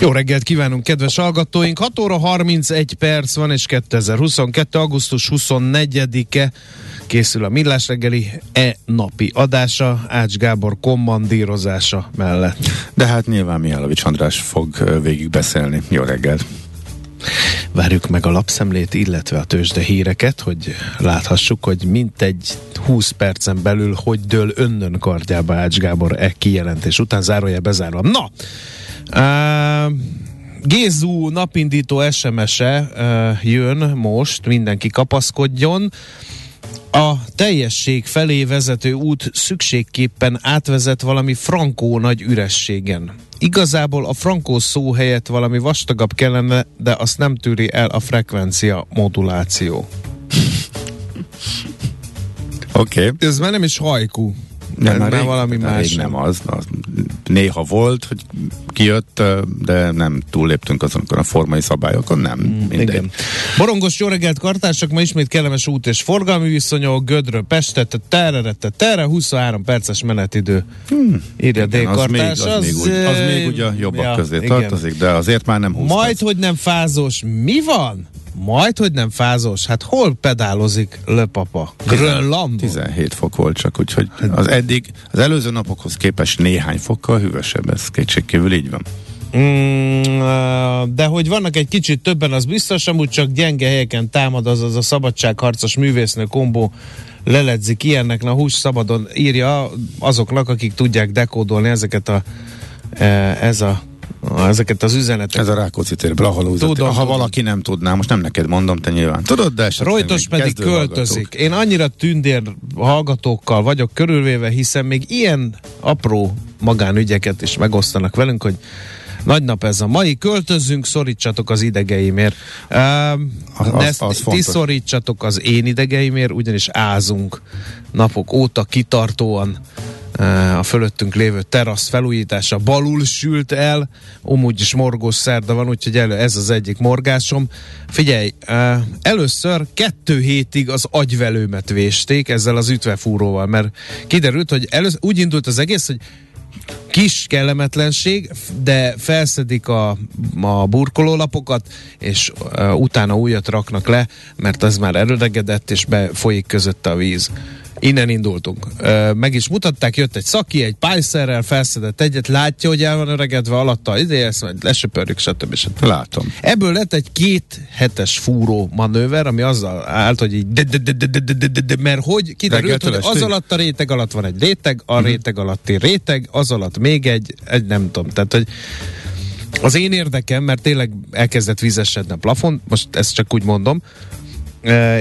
Jó reggelt kívánunk, kedves hallgatóink! 6 óra 31 perc van, és 2022. augusztus 24-e készül a Millás reggeli e-napi adása Ács Gábor kommandírozása mellett. De hát nyilván Mihálovics András fog végig beszélni. Jó reggelt! Várjuk meg a lapszemlét, illetve a tőzsde híreket, hogy láthassuk, hogy mintegy 20 percen belül hogy dől önnön kardjába Ács Gábor e kijelentés után, zárója bezárva. Na! Uh, Gézú napindító SMS-e uh, jön most, mindenki kapaszkodjon. A teljesség felé vezető út szükségképpen átvezet valami frankó nagy ürességen. Igazából a frankó szó helyett valami vastagabb kellene, de azt nem tűri el a frekvencia moduláció. Oké. Okay. Ez már nem is hajkú. Nem, már, már rég, valami más. rég nem az, az. Néha volt, hogy kijött, de nem túlléptünk azokon a formai szabályokon, nem. Mindegy. Igen. Borongos jó reggelt, kartársak, ma ismét kellemes út és forgalmi viszonyok, Gödről Pestet, terre, terre, 23 perces menetidő. Hmm. Írja D. Igen, az, még, kartás. az, még úgy, az még ugye jobbak ja, közé igen. tartozik, de azért már nem 20 Majd, perc. hogy nem fázós. Mi van? Majd, hogy nem fázós. Hát hol pedálozik Le Papa? Grönlandon? 17 fok volt csak, úgyhogy az eddig, az előző napokhoz képest néhány fokkal hűvösebb, ez kétségkívül így van. Mm, de hogy vannak egy kicsit többen, az biztos, amúgy csak gyenge helyeken támad az, az a szabadságharcos művésznő kombó leledzik ilyennek, na hús szabadon írja azoknak, akik tudják dekódolni ezeket a eh, ez a ezeket az üzeneteket. Ez a Rákóczi térből, ahol húzott. Tudom, Ha tudom. valaki nem tudná, most nem neked mondom, te nyilván tudod, de esetleg Rojtos pedig költözik. Én annyira tündér hallgatókkal vagyok körülvéve, hiszen még ilyen apró magánügyeket is megosztanak velünk, hogy nagy nap ez a mai, költözzünk, szorítsatok az idegeimért. Um, Az- az- ezt az ti szorítsatok az én idegeimért, ugyanis ázunk napok óta kitartóan a fölöttünk lévő terasz felújítása balul sült el, amúgy is morgós szerda van, úgyhogy elő, ez az egyik morgásom. Figyelj, uh, először kettő hétig az agyvelőmet vésték ezzel az ütvefúróval, mert kiderült, hogy először úgy indult az egész, hogy kis kellemetlenség, de felszedik a, a burkolólapokat, és uh, utána újat raknak le, mert az már erőregedett, és befolyik közötte a víz. Innen indultunk. Meg is mutatták, jött egy szaki, egy pájszerrel felszedett egyet, látja, hogy el van öregedve alatta, ide izé, ezt majd lesöpörjük, stb. stb. Látom. Ebből lett egy két hetes fúró manőver, ami azzal állt, hogy így mert hogy kiderült, hogy az alatt a réteg alatt van egy réteg, a mhm. réteg alatti réteg, az alatt még egy, egy nem tudom, tehát hogy az én érdekem, mert tényleg elkezdett vizesedni a plafon, most ezt csak úgy mondom,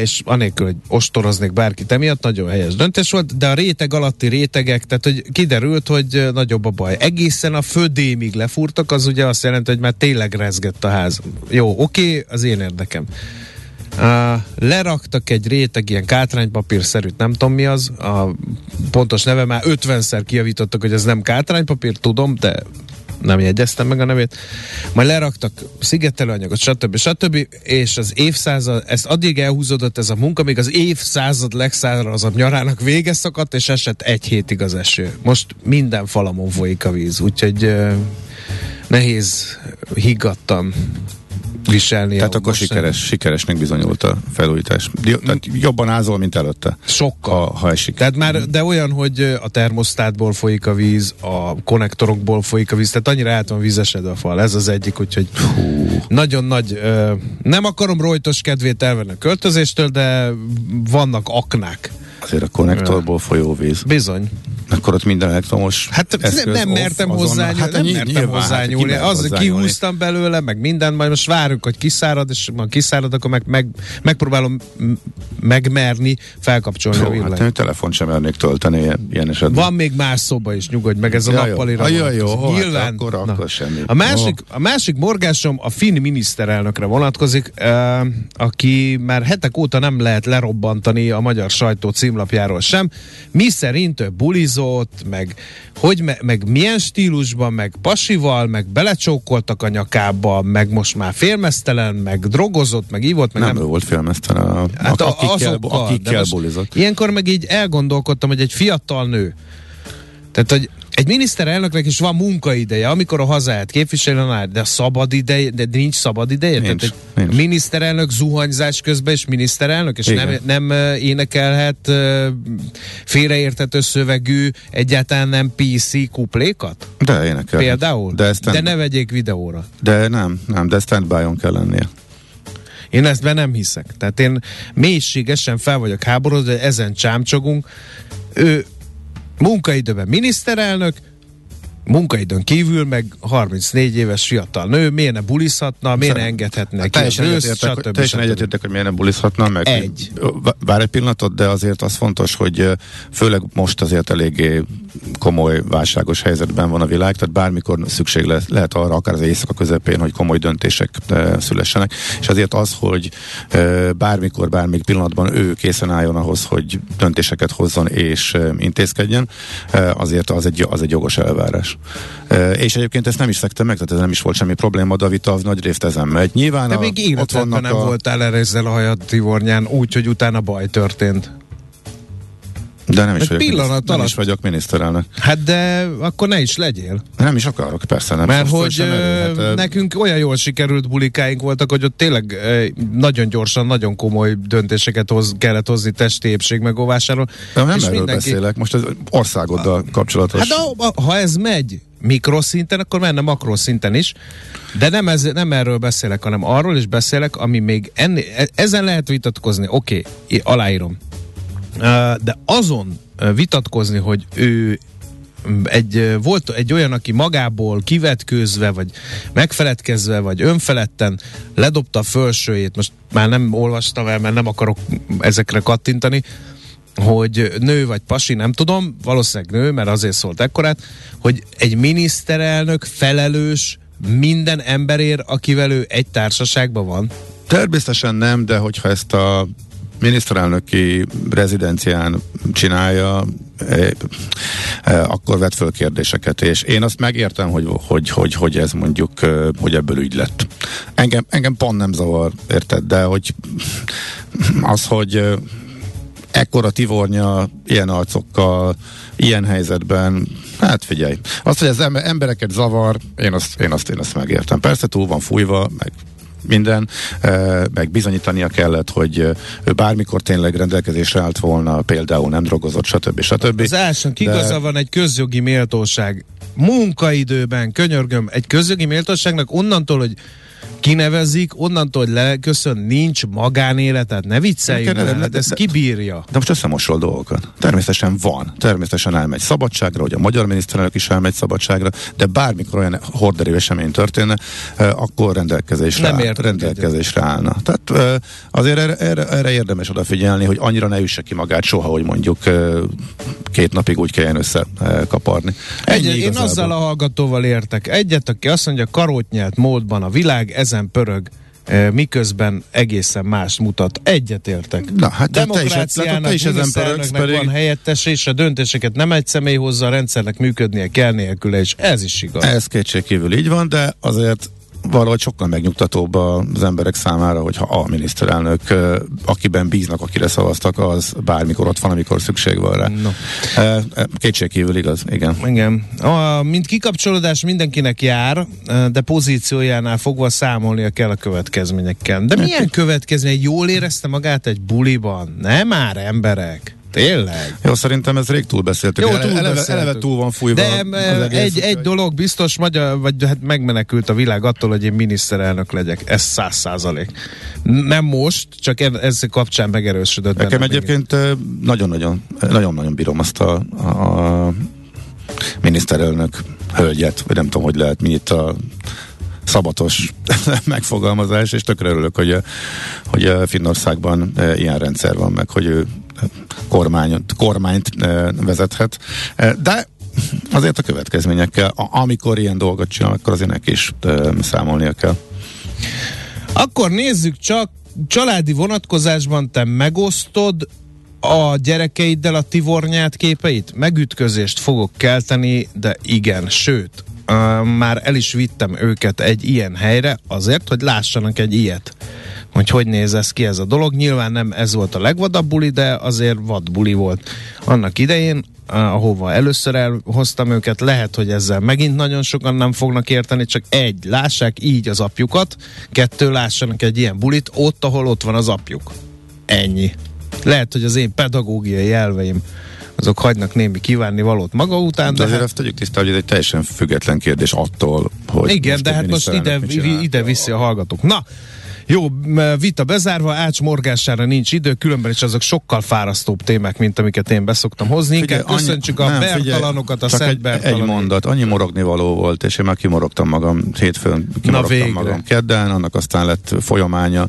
és anélkül, hogy ostoroznék bárkit emiatt, nagyon helyes döntés volt, de a réteg alatti rétegek, tehát hogy kiderült, hogy e, nagyobb a baj. Egészen a födémig lefúrtak, az ugye azt jelenti, hogy már tényleg rezgett a ház. Jó, oké, az én érdekem. Uh, leraktak egy réteg ilyen kátránypapírszerűt, nem tudom mi az, a pontos neve már 50-szer kijavítottak, hogy ez nem kátránypapír, tudom, de nem jegyeztem meg a nevét. Majd leraktak szigetelőanyagot, stb. stb. És az évszázad, ez addig elhúzódott ez a munka, még az évszázad legszárazabb nyarának vége szakadt, és esett egy hétig az eső. Most minden falamon folyik a víz, úgyhogy uh, nehéz, higgadtam viselni. Tehát akkor sikeres, sikeresnek bizonyult a felújítás. Tehát jobban ázol, mint előtte. Sokkal. Ha, ha esik. Tehát már, de olyan, hogy a termosztátból folyik a víz, a konnektorokból folyik a víz, tehát annyira át van vízesedve a fal. Ez az egyik, úgyhogy Hú. nagyon nagy, ö, nem akarom rojtos kedvét elvenni a költözéstől, de vannak aknák. Azért a konnektorból folyó víz. Bizony. Akkor ott minden elektromos Hát nem, nem off, mertem azonnal. hozzányúlni, Hát nem ny- mertem nyilván, hát hozzányúlni. ki lehet Az, kihúztam belőle, meg minden, majd most várjuk, hogy kiszárad, és ha kiszárad, akkor meg, meg, megpróbálom megmerni felkapcsolni a Jó, villanyt. hát én telefont sem mernék tölteni ilyen, esetben. Van még más szoba is, nyugodj meg, ez a Ja, jó. nappalira Ah, ja, jó, vonatkozik. hát Nyilván. akkor- Na. akkor semmi. A másik, a másik morgásom a finn miniszterelnökre vonatkozik, aki már hetek óta nem lehet lerobbantani a magyar sajtó címlapjáról sem. Mi szerint ő bulizott, meg, hogy me, meg milyen stílusban, meg pasival, meg belecsókoltak a nyakába, meg most már félmeztelen, meg drogozott, meg ívott, meg nem, nem, ő volt filmesztelen, a, Hát a, akikkel, azokkal, akikkel bulizott. Ilyenkor meg így elgondolkodtam, hogy egy fiatal nő, tehát, hogy egy miniszterelnöknek is van munkaideje, amikor a hazáját képviseli, na, de szabad ideje, de nincs szabad ideje? Nincs, Tehát nincs. miniszterelnök zuhanyzás közben is miniszterelnök, és Igen. nem, nem énekelhet félreértető szövegű, egyáltalán nem PC kuplékat? De énekel. Például? De, stand, de ne vegyék videóra. de nem, nem, de standby-on kell lennie. Én ezt be nem hiszek. Tehát én mélységesen fel vagyok háborodva, ezen csámcsogunk. Ő munkaidőben miniszterelnök, munkaidőn kívül meg 34 éves fiatal nő, miért ne bulizhatna, miért ne engedhetne neki Teljesen egyetértek, teljesen egyetértek, hogy miért nem bulizhatna meg. Egy. Vár egy pillanatot, de azért az fontos, hogy főleg most azért eléggé komoly válságos helyzetben van a világ, tehát bármikor szükség lesz, lehet arra, akár az éjszaka közepén, hogy komoly döntések ö, szülessenek, és azért az, hogy bármikor, bármelyik pillanatban ő készen álljon ahhoz, hogy döntéseket hozzon és intézkedjen, azért az egy, az egy jogos elvárás. És egyébként ezt nem is szekte meg, tehát ez nem is volt semmi probléma, de a vita az nagy részt ezen megy. Nyilván De a, még ott vannak nem a, voltál erre ezzel a hajad Tivornyán, úgy, hogy utána baj történt. De nem is, vagyok, pillanat miniszt- nem alatt. is vagyok miniszterelnök. Hát de akkor ne is legyél. Nem is akarok, persze nem. Mert hogy sem hát, ö, nekünk olyan jól sikerült bulikáink voltak, hogy ott tényleg nagyon gyorsan, nagyon komoly döntéseket hoz, kellett hozni testi épség megóvásáról. de nem és erről mindenki- beszélek, most az országoddal kapcsolatos. Hát a, ha ez megy mikroszinten, akkor menne makroszinten is, de nem, ez, nem erről beszélek, hanem arról is beszélek, ami még ennél, e- ezen lehet vitatkozni, oké, okay, aláírom. De azon vitatkozni, hogy ő egy, volt egy olyan, aki magából kivetkőzve, vagy megfeledkezve, vagy önfeledten ledobta a fölsőjét, most már nem olvastam el, mert nem akarok ezekre kattintani, hogy nő vagy pasi, nem tudom, valószínűleg nő, mert azért szólt ekkorát, hogy egy miniszterelnök felelős minden emberért, akivel ő egy társaságban van. Természetesen nem, de hogyha ezt a miniszterelnöki rezidencián csinálja, eh, eh, akkor vet föl kérdéseket, és én azt megértem, hogy, hogy, hogy, hogy ez mondjuk, eh, hogy ebből ügy lett. Engem, engem pont nem zavar, érted, de hogy az, hogy ekkora tivornya, ilyen arcokkal, ilyen helyzetben, hát figyelj, azt, hogy ez em- embereket zavar, én azt, én azt, én azt megértem. Persze túl van fújva, meg minden, eh, meg bizonyítania kellett, hogy eh, ő bármikor tényleg rendelkezésre állt volna, például nem drogozott, stb. stb. Az elsőn igaza van egy közjogi méltóság. Munkaidőben, könyörgöm, egy közjogi méltóságnak onnantól, hogy kinevezik, onnantól, hogy leköszön, nincs magánéletet, ne vicceljünk, Nem nem, hát ezt kibírja. De most összemosol dolgokat. Természetesen van. Természetesen elmegy szabadságra, hogy a magyar miniszterelnök is elmegy szabadságra, de bármikor olyan horderő esemény történne, eh, akkor rendelkezésre, Nem áll, rendelkezésre állna. Tehát eh, azért erre, erre, erre érdemes odafigyelni, hogy annyira ne üsse ki magát soha, hogy mondjuk eh, két napig úgy kelljen összekaparni. Egy, én azzal a hallgatóval értek. Egyet, aki azt mondja, karótnyelt módban a világ ezen pörög, eh, miközben egészen más mutat. Egyet értek. Na, hát te is- Demokráciának, te is ezen pörögsz, pedig- van helyettes, és a döntéseket nem egy személy hozza, a rendszernek működnie kell nélküle, és ez is igaz. Ez kétségkívül így van, de azért valahogy sokkal megnyugtatóbb az emberek számára, hogyha a miniszterelnök, akiben bíznak, akire szavaztak, az bármikor ott van, amikor szükség van rá. No. Kétségkívül igaz, igen. Igen. A, mint kikapcsolódás mindenkinek jár, de pozíciójánál fogva számolnia kell a következményekkel. De milyen következmény? Jól érezte magát egy buliban? Nem már emberek. Tényleg? Jó, szerintem ez rég túlbeszéltük. Jó, eleve, eleve, eleve túl van fújva. De egy, egy dolog biztos, magyar, vagy hát megmenekült a világ attól, hogy én miniszterelnök legyek. Ez száz százalék. Nem most, csak ez kapcsán megerősödött. Nekem egyébként nagyon-nagyon, nagyon-nagyon bírom azt a, a miniszterelnök hölgyet, vagy nem tudom, hogy lehet mi itt a szabatos megfogalmazás, és tökre örülök, hogy, hogy Finnországban ilyen rendszer van meg, hogy ő kormányt, kormányt vezethet. De azért a következményekkel, amikor ilyen dolgot csinál, akkor azért neki is számolnia kell. Akkor nézzük csak, családi vonatkozásban te megosztod a gyerekeiddel a tivornyát képeit? Megütközést fogok kelteni, de igen, sőt, már el is vittem őket egy ilyen helyre azért, hogy lássanak egy ilyet hogy hogy néz ez ki ez a dolog. Nyilván nem ez volt a legvadabb buli, de azért vad buli volt annak idején, ahova először elhoztam őket, lehet, hogy ezzel megint nagyon sokan nem fognak érteni, csak egy, lássák így az apjukat, kettő, lássanak egy ilyen bulit ott, ahol ott van az apjuk. Ennyi. Lehet, hogy az én pedagógiai elveim azok hagynak némi kívánni valót maga után. De, de azért hát... azt tegyük tisztá, hogy ez egy teljesen független kérdés attól, hogy Igen, de hát most ide, ide viszi a hallgatók. Na, jó, vita bezárva, Ács morgására nincs idő, különben is azok sokkal fárasztóbb témák, mint amiket én beszoktam hozni. Figyelj, Inkább köszöntsük annyi, a nem, bertalanokat, a szent egy, egy mondat, annyi morogni való volt, és én már kimorogtam magam hétfőn, kimorogtam magam kedden, annak aztán lett folyamánya.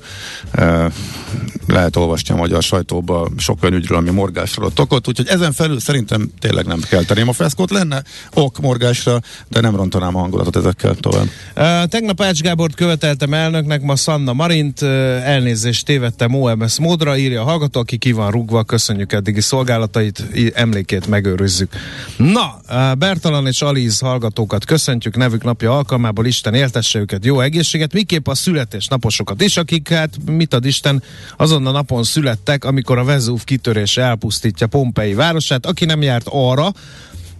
Lehet olvasni a magyar sajtóba sok olyan ügyről, ami morgásra ott okot, úgyhogy ezen felül szerintem tényleg nem kell tenni a feszkót. Lenne ok morgásra, de nem rontanám a hangulatot ezekkel tovább. Uh, tegnap Ács Gábort követeltem elnöknek, ma Sanna Marint, elnézést tévedtem OMS módra, írja a hallgató, aki ki van rúgva, köszönjük eddigi szolgálatait, emlékét megőrizzük. Na, Bertalan és Aliz hallgatókat köszöntjük nevük napja alkalmából, Isten éltesse őket, jó egészséget, miképp a születésnaposokat is, akik hát mit ad Isten, azon a napon születtek, amikor a Vezúv kitörése elpusztítja Pompei városát, aki nem járt arra,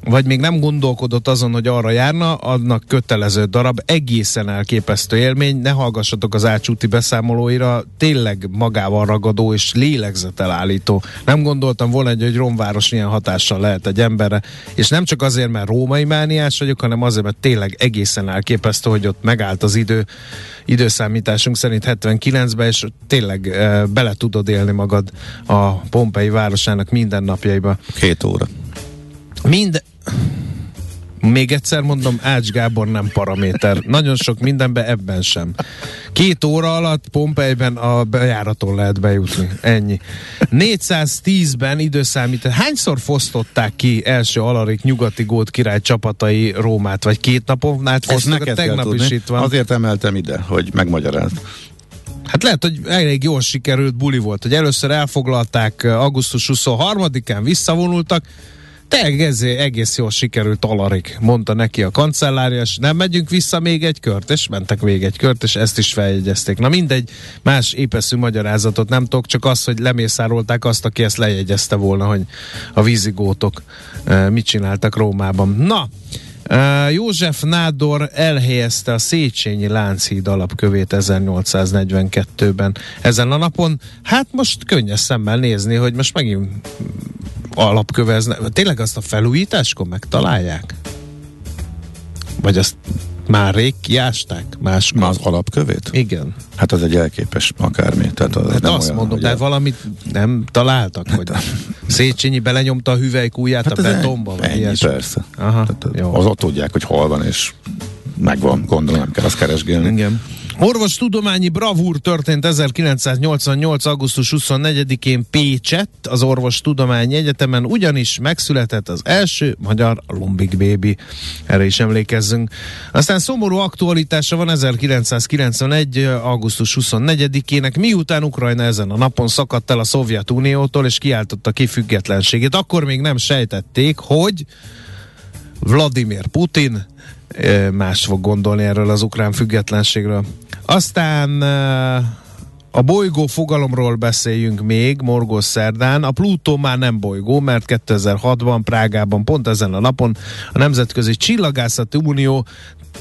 vagy még nem gondolkodott azon, hogy arra járna, annak kötelező darab, egészen elképesztő élmény, ne hallgassatok az ácsúti beszámolóira, tényleg magával ragadó és lélegzetelállító. Nem gondoltam volna, hogy egy romváros ilyen hatással lehet egy emberre, és nem csak azért, mert római mániás vagyok, hanem azért, mert tényleg egészen elképesztő, hogy ott megállt az idő, időszámításunk szerint 79-ben, és tényleg e, bele tudod élni magad a Pompei városának mindennapjaiba. Két óra. Mind... Még egyszer mondom, Ács Gábor nem paraméter. Nagyon sok mindenben ebben sem. Két óra alatt Pompejben a bejáraton lehet bejutni. Ennyi. 410-ben időszámít. Hányszor fosztották ki első Alarik nyugati gót király csapatai Rómát? Vagy két napon át fosztották? Tegnap is itt van. Azért emeltem ide, hogy megmagyarázd. Hát lehet, hogy elég jól sikerült buli volt, hogy először elfoglalták augusztus 23-án, visszavonultak, te egész, egész jól sikerült Alarik, mondta neki a kancellárja, és nem megyünk vissza még egy kört, és mentek még egy kört, és ezt is feljegyezték. Na mindegy, más épeszű magyarázatot nem tudok, csak az, hogy lemészárolták azt, aki ezt lejegyezte volna, hogy a vízigótok e, mit csináltak Rómában. Na, Uh, József Nádor elhelyezte a Széchenyi Lánchíd alapkövét 1842-ben. Ezen a napon, hát most könnyes szemmel nézni, hogy most megint alapkövezne. Tényleg azt a felújításkor megtalálják? Vagy azt már rég kiásták? Más Már az alapkövét? Igen. Hát az egy elképes akármi. Tehát az hát nem azt olyan, mondom, de valamit nem találtak, hogy Széchenyi belenyomta a hüvelykújját hát a betonba? Ennyi, ennyi persze. Aha, Tehát jó. Az ott tudják, hogy hol van, és megvan, gondolom, nem kell azt keresgélni. Igen. Orvos tudományi bravúr történt 1988. augusztus 24-én Pécsett, az Orvos Tudományi Egyetemen, ugyanis megszületett az első magyar Lombik bébi. Erre is emlékezzünk. Aztán szomorú aktualitása van 1991. augusztus 24-ének, miután Ukrajna ezen a napon szakadt el a Szovjetuniótól és kiáltotta ki függetlenségét. Akkor még nem sejtették, hogy Vladimir Putin más fog gondolni erről az ukrán függetlenségről. Aztán a bolygó fogalomról beszéljünk még morgó szerdán. A Plutó már nem bolygó, mert 2006-ban Prágában pont ezen a napon a Nemzetközi Csillagászati Unió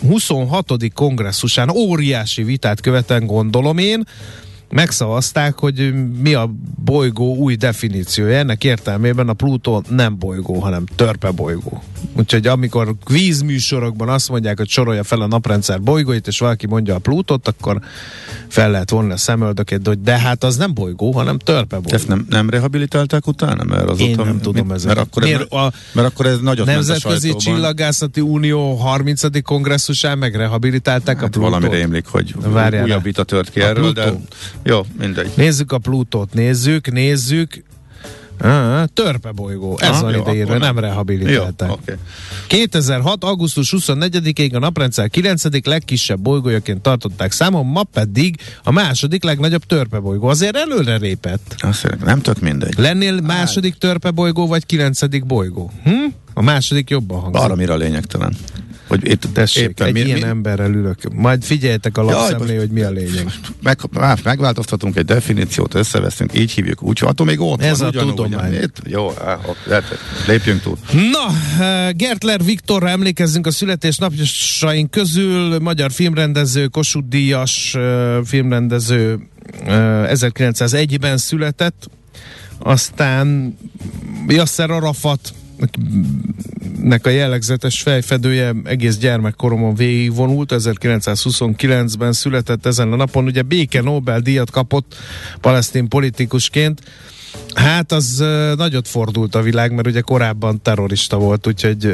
26. kongresszusán óriási vitát követen gondolom én, megszavazták, hogy mi a bolygó új definíciója. Ennek értelmében a Plutó nem bolygó, hanem törpe bolygó. Úgyhogy amikor vízműsorokban azt mondják, hogy sorolja fel a naprendszer bolygóit, és valaki mondja a Plutót, akkor fel lehet vonni a szemöldökét, de, hogy de hát az nem bolygó, hanem törpe bolygó. Ezt nem, nem rehabilitálták utána? Mert az Én ott, nem tudom mit, ezeket. mert akkor, Miért ez, a mert akkor ez nagyot a Nemzetközi. Csillagászati Unió 30. kongresszusán megrehabilitálták a Hát Plutót. valami rémlik, hogy Várjál újabb vita tört ki A erről, de Plutó. jó, mindegy. Nézzük a Plutót, nézzük, nézzük. Törpe bolygó. Ez Aha, van ideírva, akkor nem rehabilitálták. Jó, oké. 2006. augusztus 24-ig a naprendszer 9. legkisebb bolygójaként tartották számon, ma pedig a második legnagyobb törpe bolygó. Azért előre répett. Azt nem tök mindegy. Lennél második törpe bolygó, vagy kilencedik bolygó? Hm? A második jobban hangzik. Arra a lényegtelen. Hogy itt Tessék, éppen egy mi, ilyen mi, emberrel ülök. Majd figyeljetek a lapszemlé, hogy mi a lényeg. meg, meg, megváltoztatunk egy definíciót, összeveszünk, így hívjuk, úgy, attól még ott Ez van, a ugyanúgy. tudomány. Itt, jó, á, lépjünk túl. Na, eh, Gertler Viktorra emlékezzünk a születésnapjasaink közül, magyar filmrendező, Kossuth Díjas eh, filmrendező eh, 1901-ben született, aztán Yasser Arafat nek a jellegzetes fejfedője egész gyermekkoromon végigvonult, 1929-ben született ezen a napon, ugye béke Nobel-díjat kapott palesztin politikusként, Hát az nagyot fordult a világ, mert ugye korábban terrorista volt, úgyhogy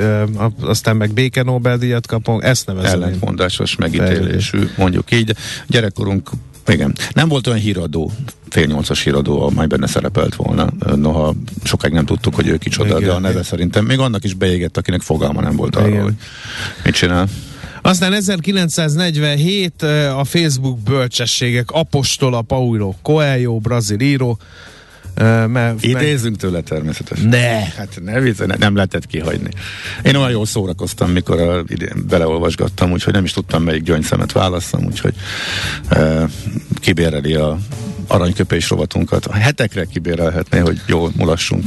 aztán meg béke Nobel-díjat kapunk, ezt nevezem. Ellentmondásos megítélésű, mondjuk így. Gyerekkorunk, igen, nem volt olyan híradó, fél nyolcas híradó, amely benne szerepelt volna. Noha sokáig nem tudtuk, hogy ő kicsoda, Igen, de a neve igen. szerintem még annak is beégett, akinek fogalma nem volt arról, hogy mit csinál. Aztán 1947 uh, a Facebook bölcsességek apostola Paulo Coelho, brazil író, mert, Idézünk tőle természetesen. Ne! Hát ne, vicc, ne, nem lehetett kihagyni. Én olyan jól szórakoztam, mikor a, idén beleolvasgattam, úgyhogy nem is tudtam, melyik gyöngyszemet válasszam, úgyhogy e, kibéreli a aranyköpés rovatunkat. A hetekre kibérelhetné, hogy jól mulassunk.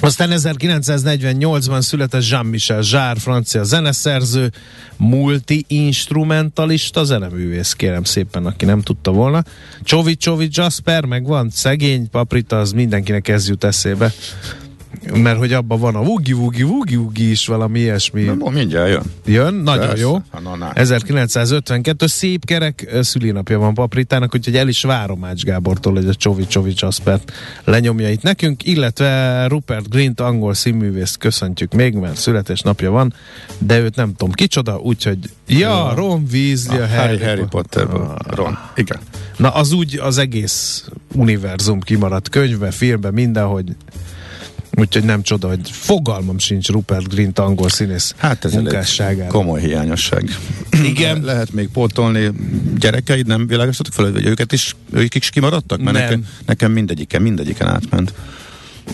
Aztán 1948-ban született Jean-Michel Jarre, francia zeneszerző, multi-instrumentalista zeneművész, kérem szépen, aki nem tudta volna. Csovi Csovi Jasper, meg van szegény paprita, az mindenkinek ez jut eszébe. Mert hogy abban van a wugi wugi wugi wugi is valami ilyesmi. Na, mindjárt jön. Jön, nagyon Persze. jó. Na, na. 1952 szép kerek szülinapja van Papritának, úgyhogy el is várom Ács Gábortól, hogy a Csovi Csovi Csaspert lenyomja itt nekünk, illetve Rupert Grint angol színművészt köszöntjük még, mert születésnapja van, de őt nem tudom kicsoda, úgyhogy ja, Ron Weasley, A a Harry, Harry Potterből. Ah. Ron. Igen. Na, az úgy az egész univerzum kimaradt könyvbe, filmbe, mindenhogy Úgyhogy nem csoda, hogy fogalmam sincs Rupert Grint angol színész Hát ez egy komoly hiányosság. Igen. Le- lehet még pótolni. Gyerekeid nem világosítottak fel, hogy őket is, ők is kimaradtak? Mert Nem. nekem, nekem mindegyiken, mindegyiken átment.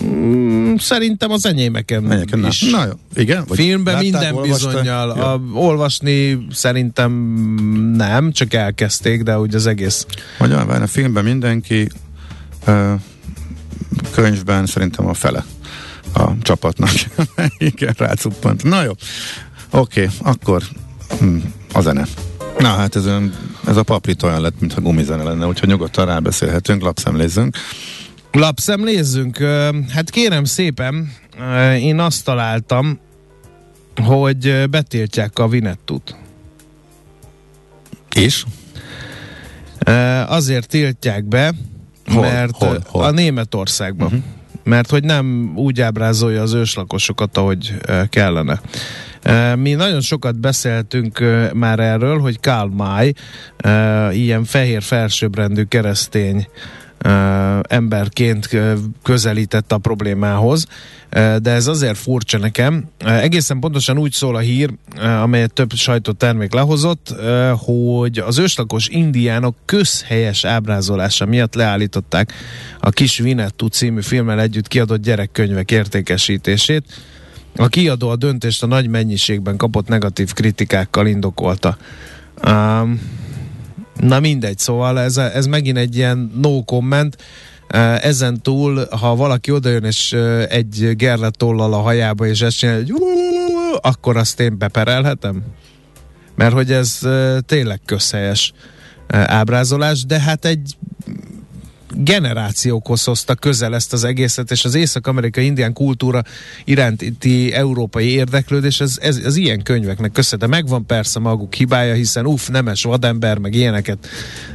Mm, Szerintem az enyémeken na. is. na jó, igen? Vagy Filmben látták, minden bizonyal. A, olvasni szerintem nem, csak elkezdték, de úgy az egész. Magyar, a filmben mindenki ö, könyvben szerintem a fele a csapatnak. Igen, rácuppant. Na jó. Oké, okay, akkor hm, a zene. Na hát ez, olyan, ez a paprit olyan lett, mintha gumizene lenne, úgyhogy nyugodtan rábeszélhetünk, lapszemlézzünk. Lapszemlézzünk. Hát kérem szépen, én azt találtam, hogy betiltják a Vinettut. És? Azért tiltják be, Hol? mert Hol? Hol? a Németországban. Uh-huh. Mert hogy nem úgy ábrázolja az őslakosokat, ahogy ö, kellene. Ö, Mi nagyon sokat beszéltünk ö, már erről, hogy Karl May ilyen fehér felsőbbrendű keresztény emberként közelített a problémához, de ez azért furcsa nekem. Egészen pontosan úgy szól a hír, amelyet több sajtótermék lehozott, hogy az őslakos indiánok közhelyes ábrázolása miatt leállították a Kis Vinettu című filmmel együtt kiadott gyerekkönyvek értékesítését. A kiadó a döntést a nagy mennyiségben kapott negatív kritikákkal indokolta. Um, na mindegy, szóval ez, ez megint egy ilyen no comment. Ezen túl, ha valaki odajön és egy gerlet tollal a hajába, és ezt csinálja, hogy akkor azt én beperelhetem? Mert hogy ez tényleg közhelyes ábrázolás, de hát egy generációkhoz hozta közel ezt az egészet, és az észak-amerikai indián kultúra iránti európai érdeklődés, ez, ez, az ilyen könyveknek köszönhető. Megvan persze maguk hibája, hiszen uff, nemes vadember, meg ilyeneket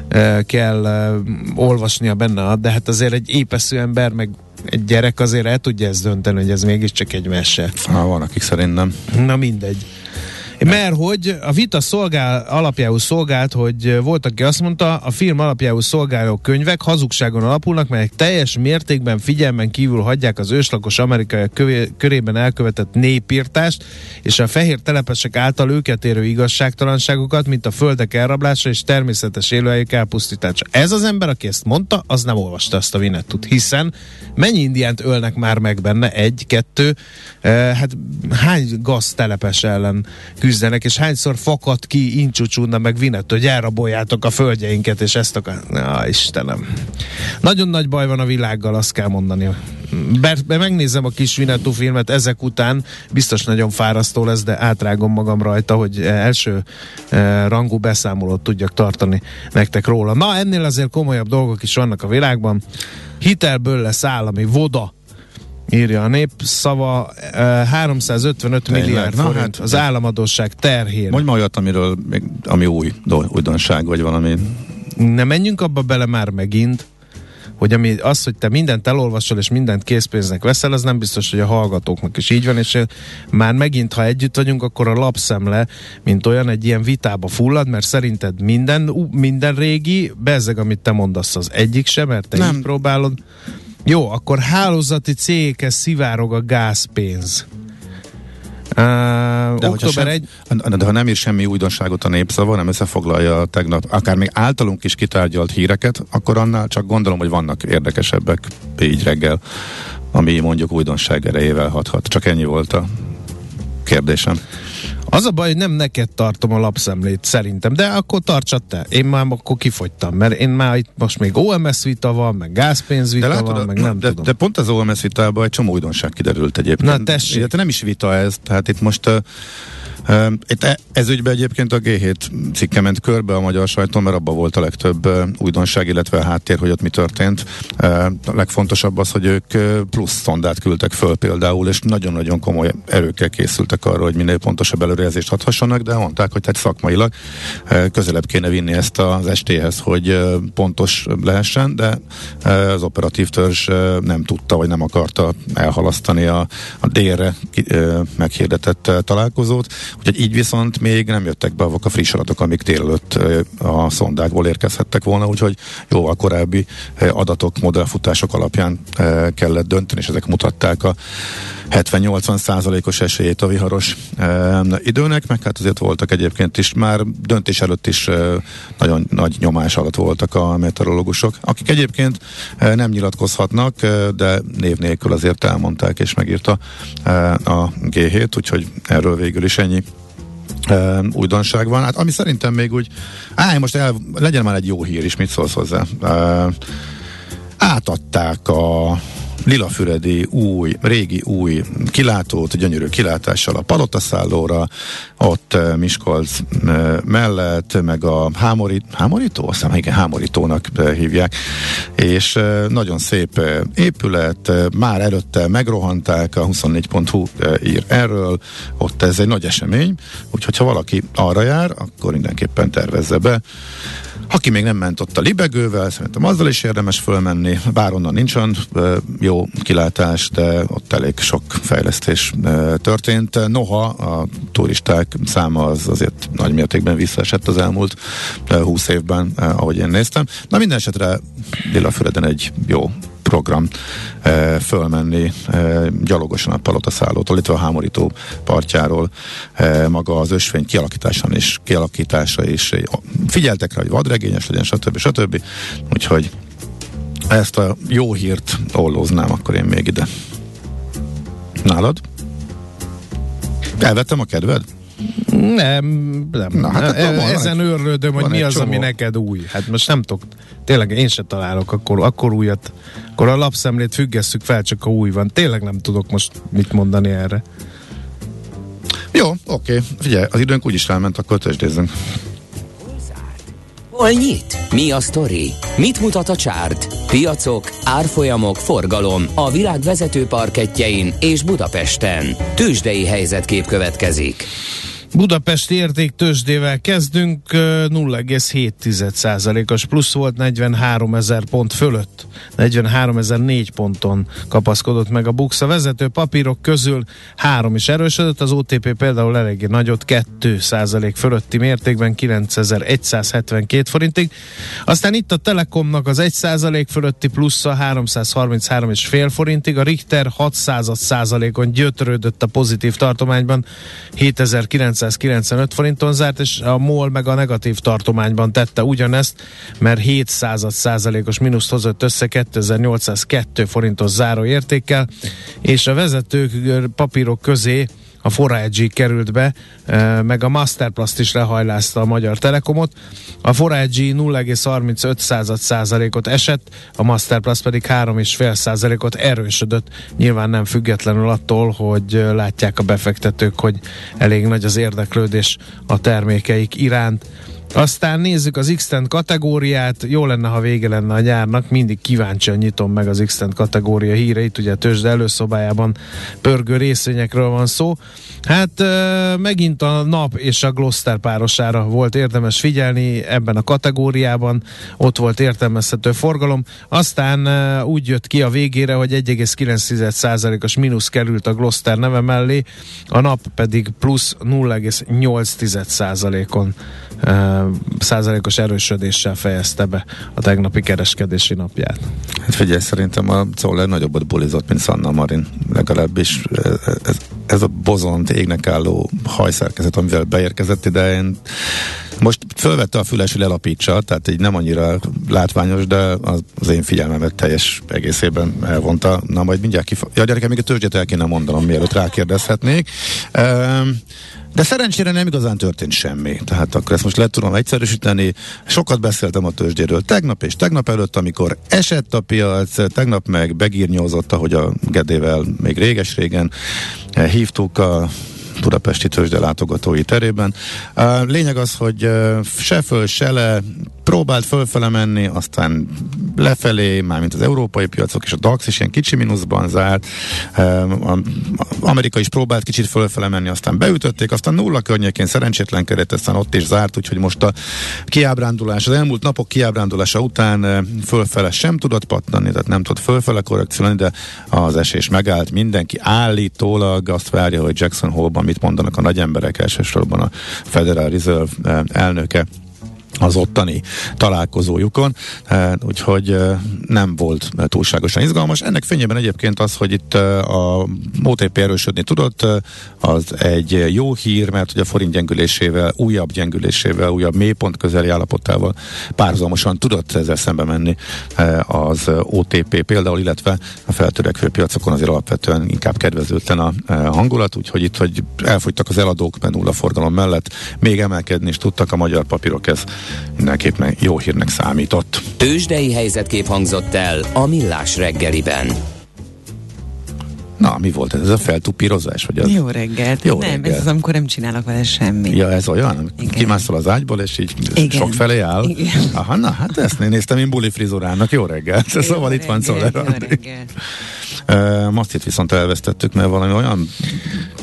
e, kell e, olvasnia benne, de hát azért egy épesző ember, meg egy gyerek azért el tudja ezt dönteni, hogy ez mégiscsak egy mese. Ha, van, akik szerint nem. Na mindegy. Mert hogy a vita szolgál, alapjául szolgált, hogy volt, aki azt mondta, a film alapjául szolgáló könyvek hazugságon alapulnak, melyek teljes mértékben figyelmen kívül hagyják az őslakos amerikaiak körében elkövetett népírtást, és a fehér telepesek által őket érő igazságtalanságokat, mint a földek elrablása és természetes élőhelyek elpusztítása. Ez az ember, aki ezt mondta, az nem olvasta ezt a Vinettut, hiszen mennyi indiánt ölnek már meg benne? Egy, kettő, eh, hát hány gaztelepes ellen küzdenek, és hányszor fakad ki Incsúcsúna meg Vinetto, hogy elraboljátok a földjeinket, és ezt akar... Na, Istenem. Nagyon nagy baj van a világgal, azt kell mondani. Be megnézem a kis Vinetto filmet ezek után, biztos nagyon fárasztó lesz, de átrágom magam rajta, hogy első eh, rangú beszámolót tudjak tartani nektek róla. Na, ennél azért komolyabb dolgok is vannak a világban. Hitelből lesz állami voda írja a népszava, 355 Tényleg? milliárd Na, forint hát, az államadóság terhén. Mondj ma olyat, amiről, ami új újdonság, vagy valami. Ne menjünk abba bele már megint, hogy ami, az, hogy te mindent elolvasol és mindent készpénznek veszel, az nem biztos, hogy a hallgatóknak is így van, és már megint, ha együtt vagyunk, akkor a lapszemle, mint olyan egy ilyen vitába fullad, mert szerinted minden, minden régi, bezzeg, amit te mondasz, az egyik sem, mert te nem. így próbálod. Jó, akkor hálózati cégekhez szivárog a gázpénz. Uh, de, október sem, egy... de ha nem ír semmi újdonságot a népszava, nem összefoglalja tegnap, akár még általunk is kitárgyalt híreket, akkor annál csak gondolom, hogy vannak érdekesebbek így reggel, ami mondjuk újdonság erejével hathat. Csak ennyi volt a kérdésem. Az a baj, hogy nem neked tartom a lapszemlét szerintem, de akkor tartsad te. Én már akkor kifogytam, mert én már itt most még OMS vita van, meg gázpénz vita de látod, van, meg nem de, tudom. De pont az OMS vitában egy csomó újdonság kiderült egyébként. Na tessék. nem is vita ez, tehát itt most uh, itt e, ez ügyben egyébként a G7 cikke ment körbe a magyar sajton, mert abban volt a legtöbb újdonság, illetve a háttér, hogy ott mi történt. A legfontosabb az, hogy ők plusz szondát küldtek föl például, és nagyon-nagyon komoly erőkkel készültek arra, hogy minél pontosabb előrejelzést adhassanak, de mondták, hogy tehát szakmailag közelebb kéne vinni ezt az ST-hez, hogy pontos lehessen, de az operatív törzs nem tudta, vagy nem akarta elhalasztani a, a délre meghirdetett találkozót. Úgyhogy így viszont még nem jöttek be azok a friss adatok, amik délelőtt a szondákból érkezhettek volna, úgyhogy jóval korábbi adatok, modellfutások alapján kellett dönteni, és ezek mutatták a 70-80 százalékos esélyét a viharos időnek, meg hát azért voltak egyébként is, már döntés előtt is nagyon nagy nyomás alatt voltak a meteorológusok, akik egyébként nem nyilatkozhatnak, de név nélkül azért elmondták és megírta a G7, úgyhogy erről végül is ennyi újdonság van. Hát ami szerintem még úgy, áj, most el, legyen már egy jó hír is, mit szólsz hozzá? Átadták a lilafüredi új, régi új kilátót, gyönyörű kilátással a palotaszállóra, ott uh, Miskolc uh, mellett, meg a hámorít, hámorító? Azt hiszem, igen, hámorítónak uh, hívják, és nagyon szép épület, már előtte megrohanták, a 24.hu ír erről, ott ez egy nagy esemény, úgyhogy ha valaki arra jár, akkor mindenképpen tervezze be. Aki még nem ment ott a libegővel, szerintem azzal is érdemes fölmenni, bár onnan nincsen jó kilátás, de ott elég sok fejlesztés történt. Noha a turisták száma az azért nagy mértékben visszaesett az elmúlt 20 évben, ahogy én néztem. Na minden esetre Lillafüreden egy jó program e, fölmenni e, gyalogosan a palotaszállótól, illetve a hámorító partjáról e, maga az ösvény kialakításán és kialakítása is figyeltek rá, hogy vadregényes legyen, stb. stb. Úgyhogy ezt a jó hírt ollóznám akkor én még ide. Nálad? Elvettem a kedved? Nem, nem. Na, hát akkor van Ezen egy- őrlődöm, hogy mi az, ami csomó. neked új. Hát most nem tudok, tényleg én se találok akkor, akkor újat. Akkor a lapszemlét függesszük fel, csak a új van. Tényleg nem tudok most mit mondani erre. Jó, oké. Figyelj, az időnk úgyis elment, akkor tőzsdézzünk. Hol nyit? Mi a sztori? Mit mutat a csárt? Piacok, árfolyamok, forgalom a világ vezető parketjein és Budapesten. Tősdei helyzetkép következik. Budapesti értéktősdével kezdünk, ö, 0,7%-os plusz volt 43 ezer pont fölött. 43 ezer 4 ponton kapaszkodott meg a Bux. A vezető papírok közül három is erősödött, az OTP például eléggé nagyot, 2% fölötti mértékben 9172 forintig. Aztán itt a Telekomnak az 1% fölötti plusza 333,5 forintig, a Richter 6 százalékon gyötrődött a pozitív tartományban 7995 forinton zárt, és a MOL meg a negatív tartományban tette ugyanezt, mert 7 század százalékos mínuszt hozott össze 2802 forintos záró értékkel, és a vezető papírok közé a Forage került be, meg a Masterplast is lehajlázta a Magyar Telekomot. A Forage 0,35 század százalékot esett, a Masterplast pedig 3,5 százalékot erősödött. Nyilván nem függetlenül attól, hogy látják a befektetők, hogy elég nagy az érdeklődés a termékeik iránt. Aztán nézzük az x kategóriát, jó lenne, ha vége lenne a nyárnak, mindig kíváncsian nyitom meg az x kategória híreit, ugye a tőzsde előszobájában pörgő részvényekről van szó. Hát megint a nap és a Gloster párosára volt érdemes figyelni ebben a kategóriában, ott volt értelmezhető forgalom, aztán úgy jött ki a végére, hogy 1,9%-os mínusz került a Gloster neve mellé, a nap pedig plusz 0,8%-on ö, százalékos erősödéssel fejezte be a tegnapi kereskedési napját. Hát figyelj, szerintem a Czoller nagyobbat bulizott, mint Sanna Marin. Legalábbis ez, ez a bozont égnek álló hajszerkezet, amivel beérkezett ide, én most fölvette a füles, hogy lelapítsa, tehát így nem annyira látványos, de az, az én figyelmemet teljes egészében elvonta. Na majd mindjárt kif... Ja, gyerekem, még a tőzsdét el kéne mondanom, mielőtt rákérdezhetnék. Um, de szerencsére nem igazán történt semmi. Tehát akkor ezt most le tudom egyszerűsíteni. Sokat beszéltem a tőzsdéről tegnap és tegnap előtt, amikor esett a piac, tegnap meg begírnyózott, ahogy a Gedével még réges-régen hívtuk a Budapesti tőzsde látogatói terében. Lényeg az, hogy se föl, se le, próbált fölfele menni, aztán lefelé, mármint az európai piacok és a DAX is ilyen kicsi mínuszban zárt. Um, Amerika is próbált kicsit fölfele menni, aztán beütötték, aztán nulla környékén szerencsétlenkedett, aztán ott is zárt, úgyhogy most a kiábrándulás, az elmúlt napok kiábrándulása után uh, fölfele sem tudott pattanni, tehát nem tudott fölfele korrekció de az esés megállt. Mindenki állítólag azt várja, hogy Jackson Hole-ban mit mondanak a nagy emberek, elsősorban a Federal Reserve uh, elnöke az ottani találkozójukon, úgyhogy nem volt túlságosan izgalmas. Ennek fényében egyébként az, hogy itt a OTP erősödni tudott, az egy jó hír, mert hogy a forint gyengülésével, újabb gyengülésével, újabb mélypont közeli állapotával párhuzamosan tudott ezzel szembe menni az OTP például, illetve a feltörekvő piacokon azért alapvetően inkább kedvezőtlen a hangulat, úgyhogy itt, hogy elfogytak az eladók nulla forgalom mellett, még emelkedni is tudtak a magyar papírok, ez mindenképpen jó hírnek számított. Tősdei helyzetkép hangzott el a Millás reggeliben. Na, mi volt ez? Ez a feltupírozás? Vagy az? Jó reggelt. Jó nem, reggelt. ez az, amikor nem csinálok vele semmit. Ja, ez olyan? Igen. Kimászol az ágyból, és így Igen. sok felé áll? Igen. Aha, na, hát ezt én néztem én buli frizurának. Jó reggelt. Jó szóval itt van reggelt, Czoller Jó Andi. reggelt. Azt itt viszont elvesztettük, mert valami olyan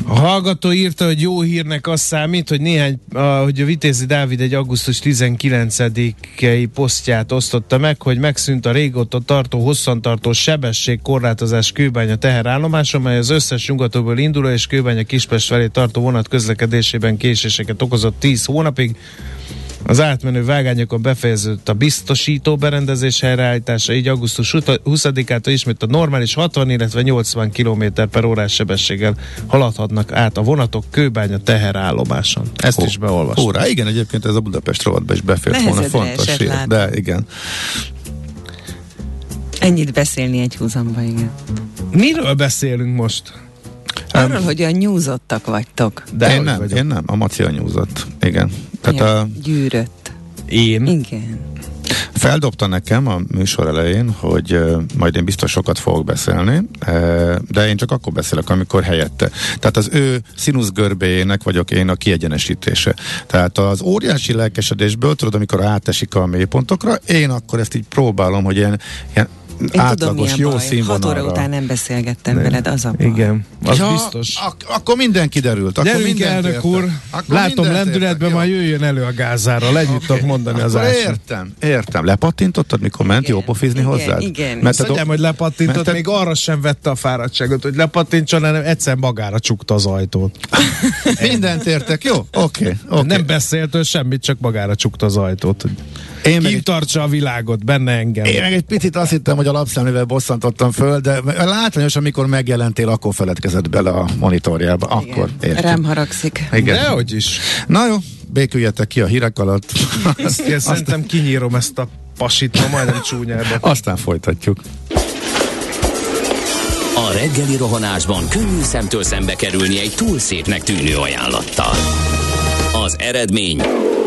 A hallgató írta, hogy jó hírnek az számít, hogy néhány, hogy a Vitézi Dávid egy augusztus 19-i posztját osztotta meg, hogy megszűnt a régóta tartó, hosszantartó sebességkorlátozás kőbánya teherállomáson, mely az összes nyugatóból induló és kőbánya Kispest felé tartó vonat közlekedésében késéseket okozott 10 hónapig. Az átmenő vágányokon befejeződött a biztosító berendezés helyreállítása, így augusztus 20-ától ismét a normális 60, illetve 80 km per órás sebességgel haladhatnak át a vonatok kőbánya teherállomáson. Ezt is beolvastam. Órá, igen, egyébként ez a Budapest rovatba is befért volna. Fontos hír. De igen. Ennyit beszélni egy húzamba, igen. Miről beszélünk most? Arról, hogy a nyúzottak vagytok. De én nem, vagyok? én nem, a Maci a nyúzott. Igen. Tehát Ja, a, Gyűrött. Én? Igen. feldobta nekem a műsor elején, hogy uh, majd én biztos sokat fogok beszélni, uh, de én csak akkor beszélek, amikor helyette. Tehát az ő színuszgörbéjének vagyok én a kiegyenesítése. Tehát az óriási lelkesedésből, tudod, amikor átesik a mélypontokra, én akkor ezt így próbálom, hogy ilyen, ilyen Én tudom, átlagos, milyen jó baj. Hat színvonalra. óra után nem beszélgettem veled, az a baj. Igen, az ja, biztos. Ak- akkor minden kiderült. Akkor Gyerünk, elnök úr! Akkor Látom lendületben, majd jöjjön elő a gázáról. Együtt tudok mondani az Akkor ásat. Értem, értem. Lepattintottad, mikor ment Igen, jó pofizni igen, hozzád? igen. Mert Azt mondjam, hogy lepattintott, te- még arra sem vette a fáradtságot, hogy lepattintson, hanem egyszer magára csukta az ajtót. Mindent értek, jó? Oké, okay. Okay. Nem beszélt ő semmit, csak magára csukta az ajtót. Én Kim tartsa a világot, benne engem. én meg egy picit azt hittem, hogy a lapszemlével bosszantottam föl, de látványos, amikor megjelentél, akkor feledkezett bele a monitorjába. Akkor Igen. értem. Rám haragszik. Igen. Dehogy is. Na jó, béküljetek ki a hírek alatt. Ezt én szerintem kinyírom ezt a pasit, ma majdnem csúnyába. Aztán folytatjuk. A reggeli rohanásban könnyű szemtől szembe kerülni egy túl szépnek tűnő ajánlattal. Az eredmény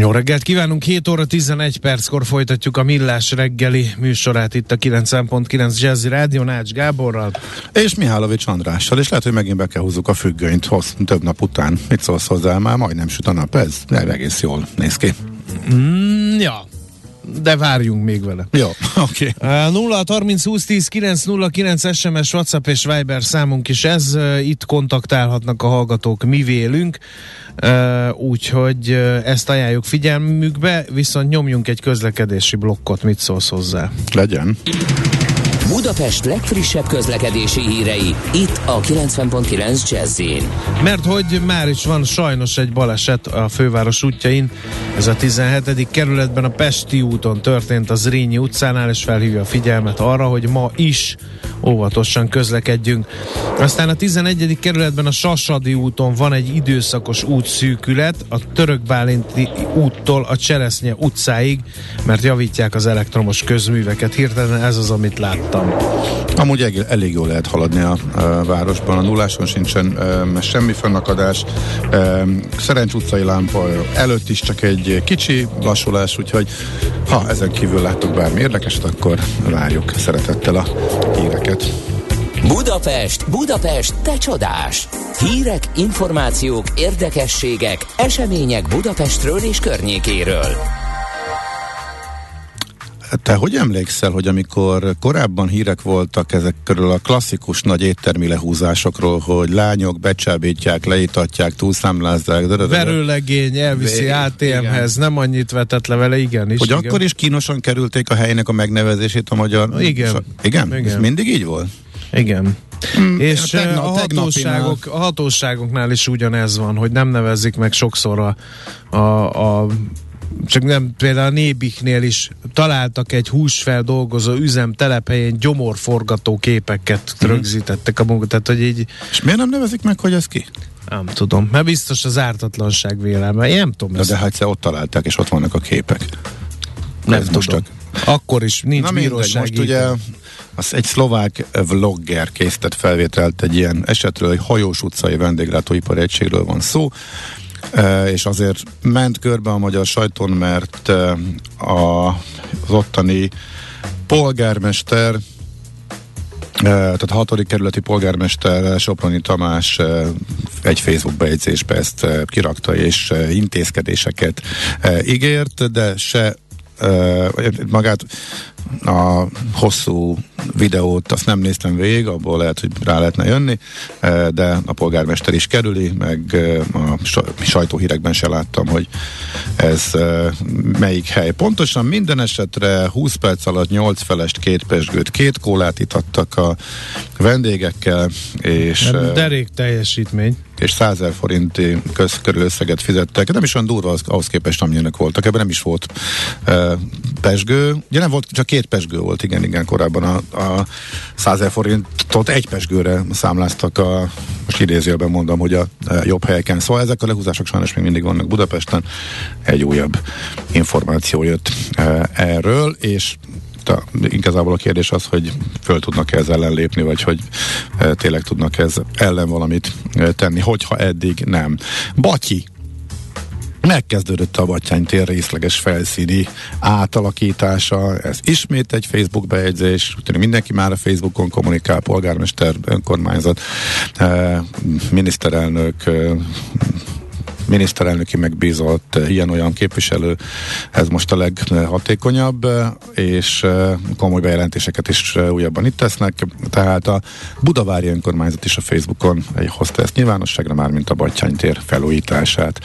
Jó reggelt kívánunk, 7 óra 11 perckor folytatjuk a Millás reggeli műsorát itt a 9.9 Jazzy Rádió Nács Gáborral. És Mihálovics Andrással, és lehet, hogy megint be kell húzzuk a függönyt hossz, több nap után. Mit szólsz hozzá? Már majdnem süt a nap, ez de egész jól néz ki. Mm, ja, de várjunk még vele. Jó, oké. Okay. 0 30 20 10 909 SMS, WhatsApp és Viber számunk is ez. Itt kontaktálhatnak a hallgatók mi vélünk, úgyhogy ezt ajánljuk figyelmükbe, viszont nyomjunk egy közlekedési blokkot, mit szólsz hozzá? Legyen. Budapest legfrissebb közlekedési hírei, itt a 90.9 jazz Mert hogy már is van sajnos egy baleset a főváros útjain, ez a 17. kerületben a Pesti úton történt az Rényi utcánál, és felhívja a figyelmet arra, hogy ma is óvatosan közlekedjünk. Aztán a 11. kerületben a Sasadi úton van egy időszakos útszűkület, a Török úttól a Cseresznye utcáig, mert javítják az elektromos közműveket. Hirtelen ez az, amit láttam. Amúgy elég, elég jól lehet haladni a, a városban. A nulláson sincsen e, semmi fennakadás. E, Szerencs utcai lámpa előtt is csak egy kicsi lassulás, úgyhogy ha ezen kívül láttok bármi érdekeset, akkor várjuk szeretettel a híreket. Budapest, Budapest, te csodás! Hírek, információk, érdekességek, események Budapestről és környékéről. Te hogy emlékszel, hogy amikor korábban hírek voltak ezek körül a klasszikus nagy éttermi lehúzásokról, hogy lányok becsábítják, leítatják, túlszámlázzák, de, Verőlegény elviszi Vé- ATM-hez, nem annyit vetett le vele, igen is. hogy igen. akkor is kínosan kerülték a helynek a megnevezését a magyar... Igen. Igen? Igen. Ez mindig így volt? Igen. És tegnap- tegnap, a, hatóságok, a hatóságoknál is ugyanez van, hogy nem nevezik meg sokszor a, a, a csak nem, például a Nébiknél is találtak egy húsfeldolgozó üzem telephelyén gyomorforgató képeket Mhm. rögzítettek a munkat, tehát hogy így És miért nem nevezik meg, hogy ez ki? nem tudom, mert biztos az ártatlanság vélelme, én nem tudom ezt, de hát ott találták, és ott vannak a képek. nem ez tudom. most Akkor is nincs Na bírósági most ugye az egy szlovák vlogger készített felvételt egy ilyen esetről, egy hajós utcai vendéglátóipari egységről van szó, és azért ment körbe a magyar sajton, mert az ottani polgármester tehát hatodik kerületi polgármester Soproni Tamás egy Facebook bejegyzésbe ezt kirakta, és intézkedéseket ígért, de se magát a hosszú videót azt nem néztem végig, abból lehet, hogy rá lehetne jönni, de a polgármester is kerüli, meg a sajtóhírekben se láttam, hogy ez melyik hely. Pontosan minden esetre 20 perc alatt 8 felest, két pesgőt, két kólát itattak a vendégekkel, és... Derék teljesítmény és 100 ezer forinti közkörül összeget fizettek. Nem is olyan durva az, ahhoz képest, amilyenek voltak. Ebben nem is volt e, pesgő. Ugye nem volt, csak két pesgő volt, igen, igen, korábban a, a 100 ezer forintot egy pesgőre számláztak a, most idézőben mondom, hogy a, a jobb helyeken. Szóval ezek a lehúzások sajnos még mindig vannak Budapesten. Egy újabb információ jött e, erről, és a, igazából a kérdés az, hogy föl tudnak ez ellen lépni, vagy hogy e, tényleg tudnak ez ellen valamit e, tenni, hogyha eddig nem. Batyi Megkezdődött a Batyány tér részleges felszíni átalakítása, ez ismét egy Facebook bejegyzés, úgyhogy mindenki már a Facebookon kommunikál, polgármester, önkormányzat, e, miniszterelnök, e, miniszterelnöki megbízott eh, ilyen-olyan képviselő, ez most a leghatékonyabb, eh, és eh, komoly bejelentéseket is újabban itt tesznek, tehát a Budavári önkormányzat is a Facebookon hozta ezt nyilvánosságra, már mint a Battyány tér felújítását.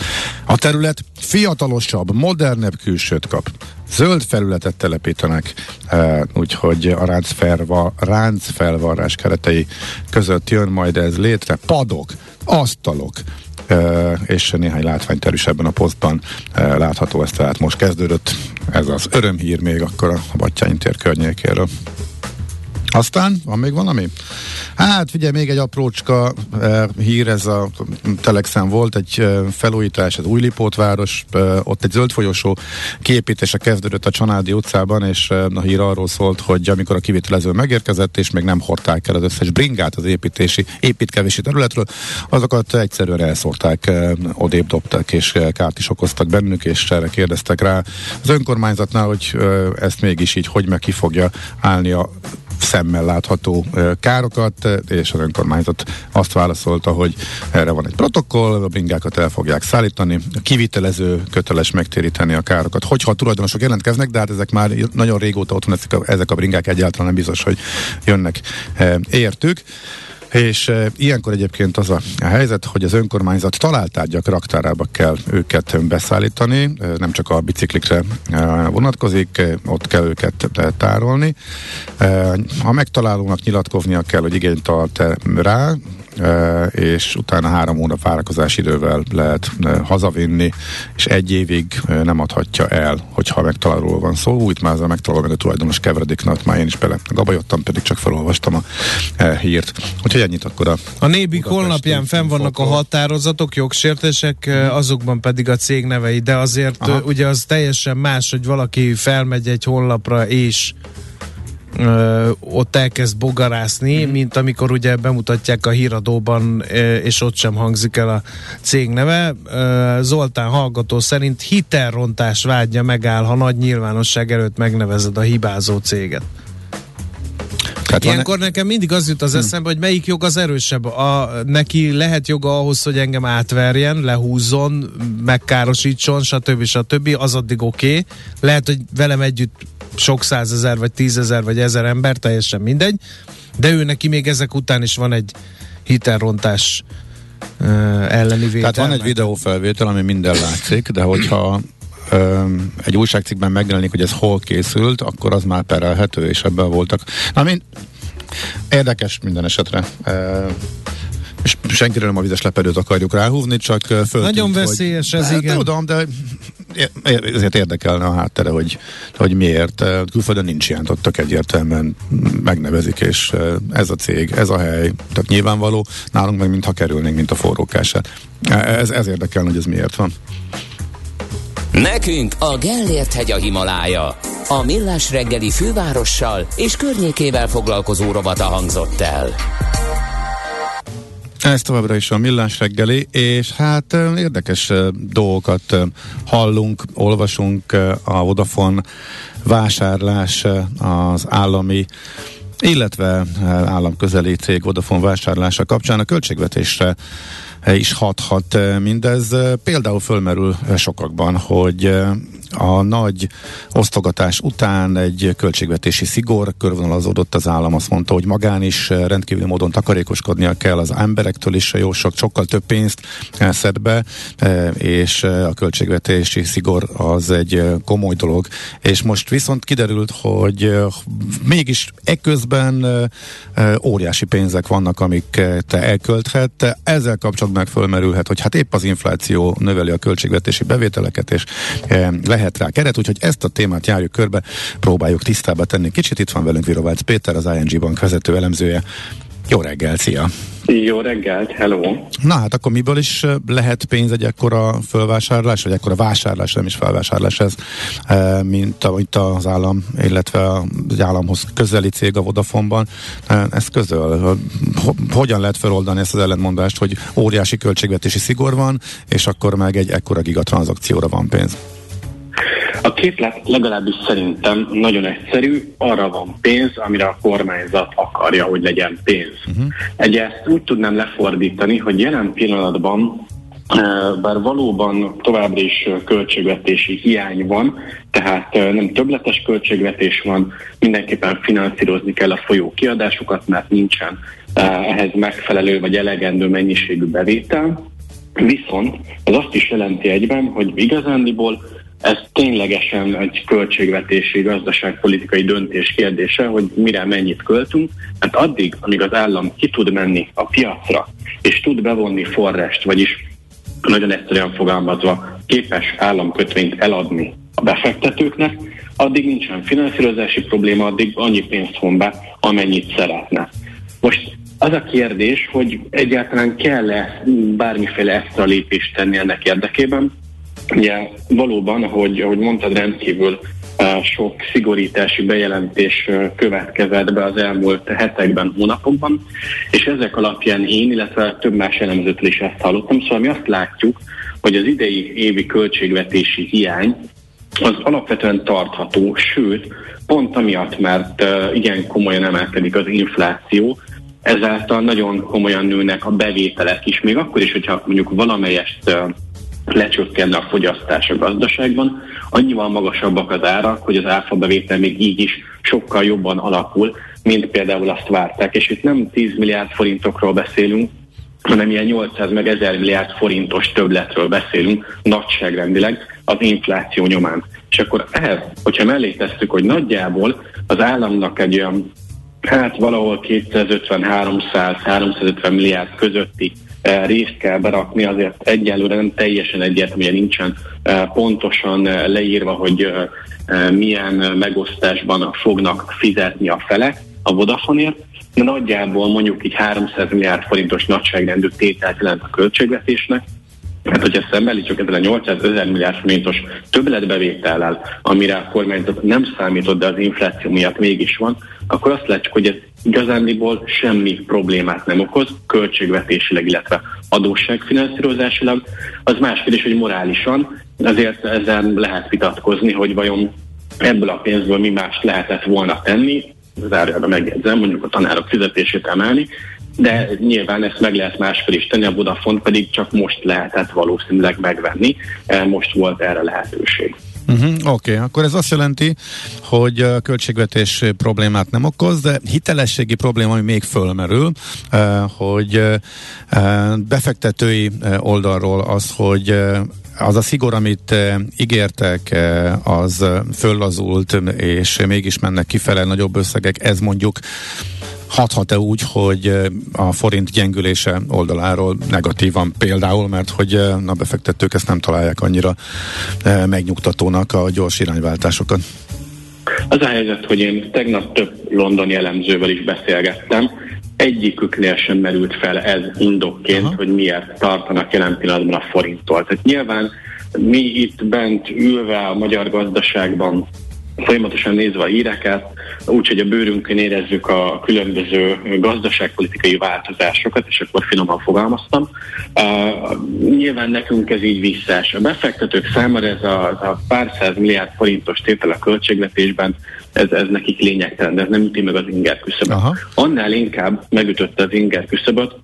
A terület fiatalosabb, modernebb külsőt kap zöld felületet telepítenek, úgyhogy a ráncfelva, ráncfelvarrás keretei között jön majd ez létre. Padok, asztalok, és néhány látványterű is ebben a posztban látható, ez tehát most kezdődött. Ez az örömhír még akkor a Battyány tér környékéről. Aztán van még valami? Hát figyelj, még egy aprócska eh, hír, ez a Telexen volt, egy eh, felújítás, az Újlipótváros, eh, ott egy zöld folyosó kiépítése kezdődött a Csanádi utcában, és eh, a hír arról szólt, hogy amikor a kivitelező megérkezett, és még nem hordták el az összes bringát az építési, építkevési területről, azokat egyszerűen elszórták, eh, odébb dobtak, és eh, kárt is okoztak bennük, és erre kérdeztek rá az önkormányzatnál, hogy eh, ezt mégis így hogy meg ki fogja állni a szemmel látható károkat, és az önkormányzat azt válaszolta, hogy erre van egy protokoll, a bringákat el fogják szállítani, a kivitelező köteles megtéríteni a károkat, hogyha a tulajdonosok jelentkeznek, de hát ezek már nagyon régóta ott van, ezek a, ezek a bringák egyáltalán nem biztos, hogy jönnek értük. És e, ilyenkor egyébként az a, a helyzet, hogy az önkormányzat találtárgyak raktárába kell őket beszállítani, e, nem csak a biciklikre e, vonatkozik, e, ott kell őket e, tárolni. E, ha megtalálónak nyilatkoznia kell, hogy igényt tart rá, és utána három hónap várakozás idővel lehet hazavinni, és egy évig nem adhatja el, hogyha megtalálóról van szó. Úgy már a megtaláló tulajdonos keveredéknak, már én is bele gabajottam, pedig csak felolvastam a hírt. Úgyhogy ennyit akkor a... A Nébik honlapján fenn vannak a határozatok, jogsértések, azokban pedig a cég nevei, de azért Aha. ugye az teljesen más, hogy valaki felmegy egy honlapra és ö, ott elkezd bogarászni, mm. mint amikor ugye bemutatják a híradóban, ö, és ott sem hangzik el a cég neve. Ö, Zoltán hallgató szerint hitelrontás vágya megáll, ha nagy nyilvánosság előtt megnevezed a hibázó céget. Tehát Ilyenkor van nekem mindig az jut az hm. eszembe, hogy melyik jog az erősebb. A, neki lehet joga ahhoz, hogy engem átverjen, lehúzzon, megkárosítson, stb. stb. Az addig oké. Okay. Lehet, hogy velem együtt sok százezer, vagy tízezer, vagy ezer ember, teljesen mindegy, de ő neki még ezek után is van egy hitelrontás uh, elleni vétel. Tehát van egy videófelvétel, ami minden látszik, de hogyha egy újságcikkben megjelenik, hogy ez hol készült, akkor az már perelhető, és ebben voltak. Na, mind érdekes minden esetre. Uh, és senkiről nem a vizes lepedőt akarjuk ráhúzni, csak föltűnt, Nagyon veszélyes hogy, ez, hát, igen. Tudom, de ezért érdekelne a háttere, hogy, hogy miért. Külföldön nincs ilyen, ott egyértelműen megnevezik, és ez a cég, ez a hely, tehát nyilvánvaló, nálunk meg mintha kerülnénk, mint a forrókását. Ez, ez érdekelne, hogy ez miért van. Nekünk a Gellért hegy a Himalája. A Millás reggeli fővárossal és környékével foglalkozó rovata hangzott el. Ez továbbra is a millás reggeli, és hát érdekes dolgokat hallunk, olvasunk a Vodafone vásárlás az állami illetve államközeli cég Vodafone vásárlása kapcsán a költségvetésre is hathat mindez. Például fölmerül sokakban, hogy a nagy osztogatás után egy költségvetési szigor körvonalazódott az állam, azt mondta, hogy magán is rendkívül módon takarékoskodnia kell az emberektől is, jó sok, sokkal több pénzt szed be, és a költségvetési szigor az egy komoly dolog, és most viszont kiderült, hogy mégis eközben óriási pénzek vannak, amik te elkölthet. Ezzel kapcsolatban fölmerülhet, hogy hát épp az infláció növeli a költségvetési bevételeket, és lehet rá keret, úgyhogy ezt a témát járjuk körbe, próbáljuk tisztába tenni. Kicsit itt van velünk Virovácz Péter, az ING Bank vezető elemzője. Jó reggel, szia! Jó reggelt, hello! Na hát akkor miből is lehet pénz egy ekkora fölvásárlás, vagy ekkora vásárlás, nem is felvásárlás ez, mint amit az állam, illetve az államhoz közeli cég a Vodafonban. Ez közöl. Hogyan lehet feloldani ezt az ellentmondást, hogy óriási költségvetési szigor van, és akkor meg egy ekkora gigatranszakcióra van pénz? A képlet legalábbis szerintem nagyon egyszerű, arra van pénz, amire a kormányzat akarja, hogy legyen pénz. Uh-huh. Egy ezt úgy tudnám lefordítani, hogy jelen pillanatban bár valóban továbbra is költségvetési hiány van, tehát nem többletes költségvetés van, mindenképpen finanszírozni kell a folyó kiadásokat, mert nincsen ehhez megfelelő vagy elegendő mennyiségű bevétel. Viszont ez azt is jelenti egyben, hogy igazándiból ez ténylegesen egy költségvetési, gazdaságpolitikai döntés kérdése, hogy mire mennyit költünk, mert addig, amíg az állam ki tud menni a piacra, és tud bevonni forrást, vagyis nagyon egyszerűen fogalmazva képes államkötvényt eladni a befektetőknek, addig nincsen finanszírozási probléma, addig annyi pénzt von be, amennyit szeretne. Most az a kérdés, hogy egyáltalán kell-e bármiféle extra lépést tenni ennek érdekében, Ugye valóban, ahogy, ahogy mondtad, rendkívül uh, sok szigorítási bejelentés uh, következett be az elmúlt hetekben, hónapokban, és ezek alapján én, illetve több más elemzőtől is ezt hallottam, szóval mi azt látjuk, hogy az idei évi költségvetési hiány az alapvetően tartható, sőt, pont amiatt, mert uh, igen komolyan emelkedik az infláció, ezáltal nagyon komolyan nőnek a bevételek is, még akkor is, hogyha mondjuk valamelyest lecsökkenne a fogyasztás a gazdaságban, annyival magasabbak az árak, hogy az áfa bevétel még így is sokkal jobban alakul, mint például azt várták. És itt nem 10 milliárd forintokról beszélünk, hanem ilyen 800 meg 1000 milliárd forintos többletről beszélünk nagyságrendileg az infláció nyomán. És akkor ehhez, hogyha mellé tesszük, hogy nagyjából az államnak egy olyan hát valahol 250-300-350 milliárd közötti E, részt kell berakni, azért egyelőre nem teljesen egyértelműen nincsen e, pontosan e, leírva, hogy milyen megosztásban fognak fizetni a felek a Vodafoneért, de nagyjából mondjuk így 300 milliárd forintos nagyságrendű tételt jelent a költségvetésnek, Hát, hogyha szembeállítjuk ezzel a 800 ezer milliárd forintos többletbevétellel, amire a kormányzat nem számított, de az infláció miatt mégis van, akkor azt látjuk, hogy ez igazándiból semmi problémát nem okoz, költségvetésileg, illetve adósságfinanszírozásilag. Az más kérdés, hogy morálisan, azért ezen lehet vitatkozni, hogy vajon ebből a pénzből mi mást lehetett volna tenni, zárjára megjegyzem, mondjuk a tanárok fizetését emelni, de nyilván ezt meg lehet máskor is tenni, a Vodafone pedig csak most lehetett valószínűleg megvenni, most volt erre lehetőség. Uh-huh, Oké, okay. akkor ez azt jelenti, hogy a költségvetés problémát nem okoz, de hitelességi probléma, ami még fölmerül, hogy befektetői oldalról az, hogy az a szigor, amit ígértek, az föllazult, és mégis mennek kifele nagyobb összegek, ez mondjuk hathat-e úgy, hogy a forint gyengülése oldaláról negatívan például, mert hogy a befektetők ezt nem találják annyira megnyugtatónak a gyors irányváltásokat? Az a helyzet, hogy én tegnap több londoni elemzővel is beszélgettem, egyiküknél sem merült fel ez indokként, Aha. hogy miért tartanak jelen pillanatban a forinttól. Tehát nyilván mi itt bent ülve a magyar gazdaságban folyamatosan nézve a híreket, úgyhogy a bőrünkön érezzük a különböző gazdaságpolitikai változásokat, és akkor finoman fogalmaztam. Uh, nyilván nekünk ez így visszás. A befektetők számára ez a, a pár száz milliárd forintos tétel a költségvetésben, ez, ez nekik lényegtelen, de ez nem üti meg az inger küszöböt. Annál inkább megütötte az inger küszöböt,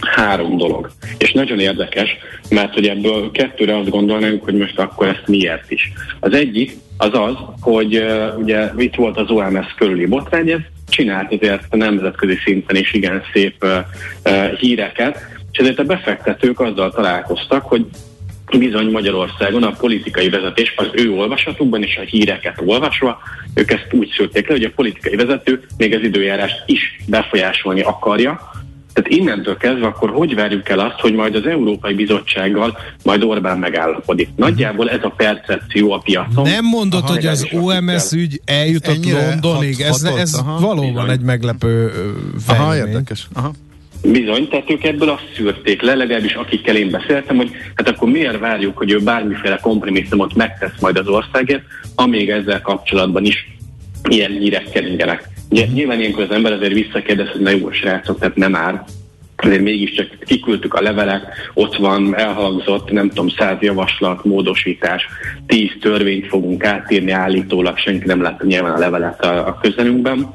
három dolog. És nagyon érdekes, mert hogy ebből kettőre azt gondolnánk, hogy most akkor ezt miért is. Az egyik az az, hogy uh, ugye itt volt az OMS körüli botrány, ez csinált azért nemzetközi szinten is igen szép uh, uh, híreket, és ezért a befektetők azzal találkoztak, hogy bizony Magyarországon a politikai vezetés az ő olvasatukban és a híreket olvasva, ők ezt úgy szülték le, hogy a politikai vezető még az időjárást is befolyásolni akarja, tehát innentől kezdve akkor hogy várjuk el azt, hogy majd az Európai Bizottsággal majd Orbán megállapodik? Nagyjából ez a percepció a piacon. Nem mondod, hogy az OMS ügy eljutott Ennyire Londonig? Ez, ez aha, valóban bizony. egy meglepő fejlemény. Aha, érdekes. Aha. Bizony, tehát ők ebből azt szűrték le, legalábbis akikkel én beszéltem, hogy hát akkor miért várjuk, hogy ő bármiféle kompromisszumot megtesz majd az országért, amíg ezzel kapcsolatban is ilyen hírek keringenek. Ugye, nyilván ilyenkor az ember azért visszakérdez, hogy na jó, srácok, tehát nem már. Azért mégiscsak kiküldtük a levelet, ott van, elhangzott, nem tudom, száz javaslat, módosítás, tíz törvényt fogunk átírni állítólag, senki nem látta nyilván a levelet a, a közelünkben,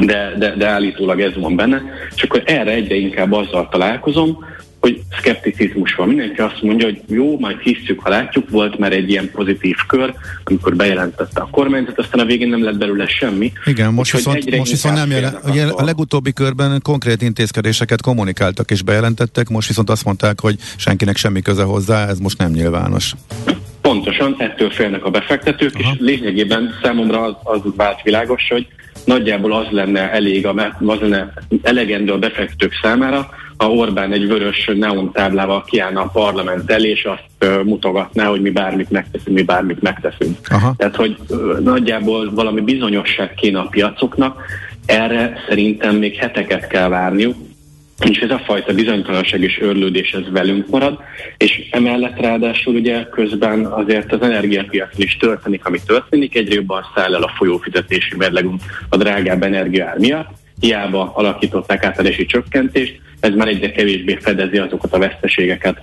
de, de, de állítólag ez van benne, és akkor erre egyre inkább azzal találkozom, hogy szkepticizmus van. Mindenki azt mondja, hogy jó, majd hiszük, ha látjuk, volt már egy ilyen pozitív kör, amikor bejelentette a kormányzat, aztán a végén nem lett belőle semmi. Igen, most viszont, most viszont nem jelen, ugye a legutóbbi körben konkrét intézkedéseket kommunikáltak és bejelentettek, most viszont azt mondták, hogy senkinek semmi köze hozzá, ez most nem nyilvános. Pontosan, ettől félnek a befektetők, Aha. és lényegében számomra az, az vált világos, hogy nagyjából az lenne elég, az lenne elegendő a befektetők számára, ha Orbán egy vörös neon táblával kiállna a parlament elé, és azt mutogatná, hogy mi bármit megteszünk, mi bármit megteszünk. Aha. Tehát, hogy nagyjából valami bizonyosság kéne a piacoknak, erre szerintem még heteket kell várniuk, és ez a fajta bizonytalanság és örlődés ez velünk marad, és emellett ráadásul ugye közben azért az energiapiacon is történik, ami történik, egyre jobban száll el a folyófizetési mérlegünk a drágább energiaár miatt, hiába alakították átadési csökkentést, ez már egyre kevésbé fedezi azokat a veszteségeket,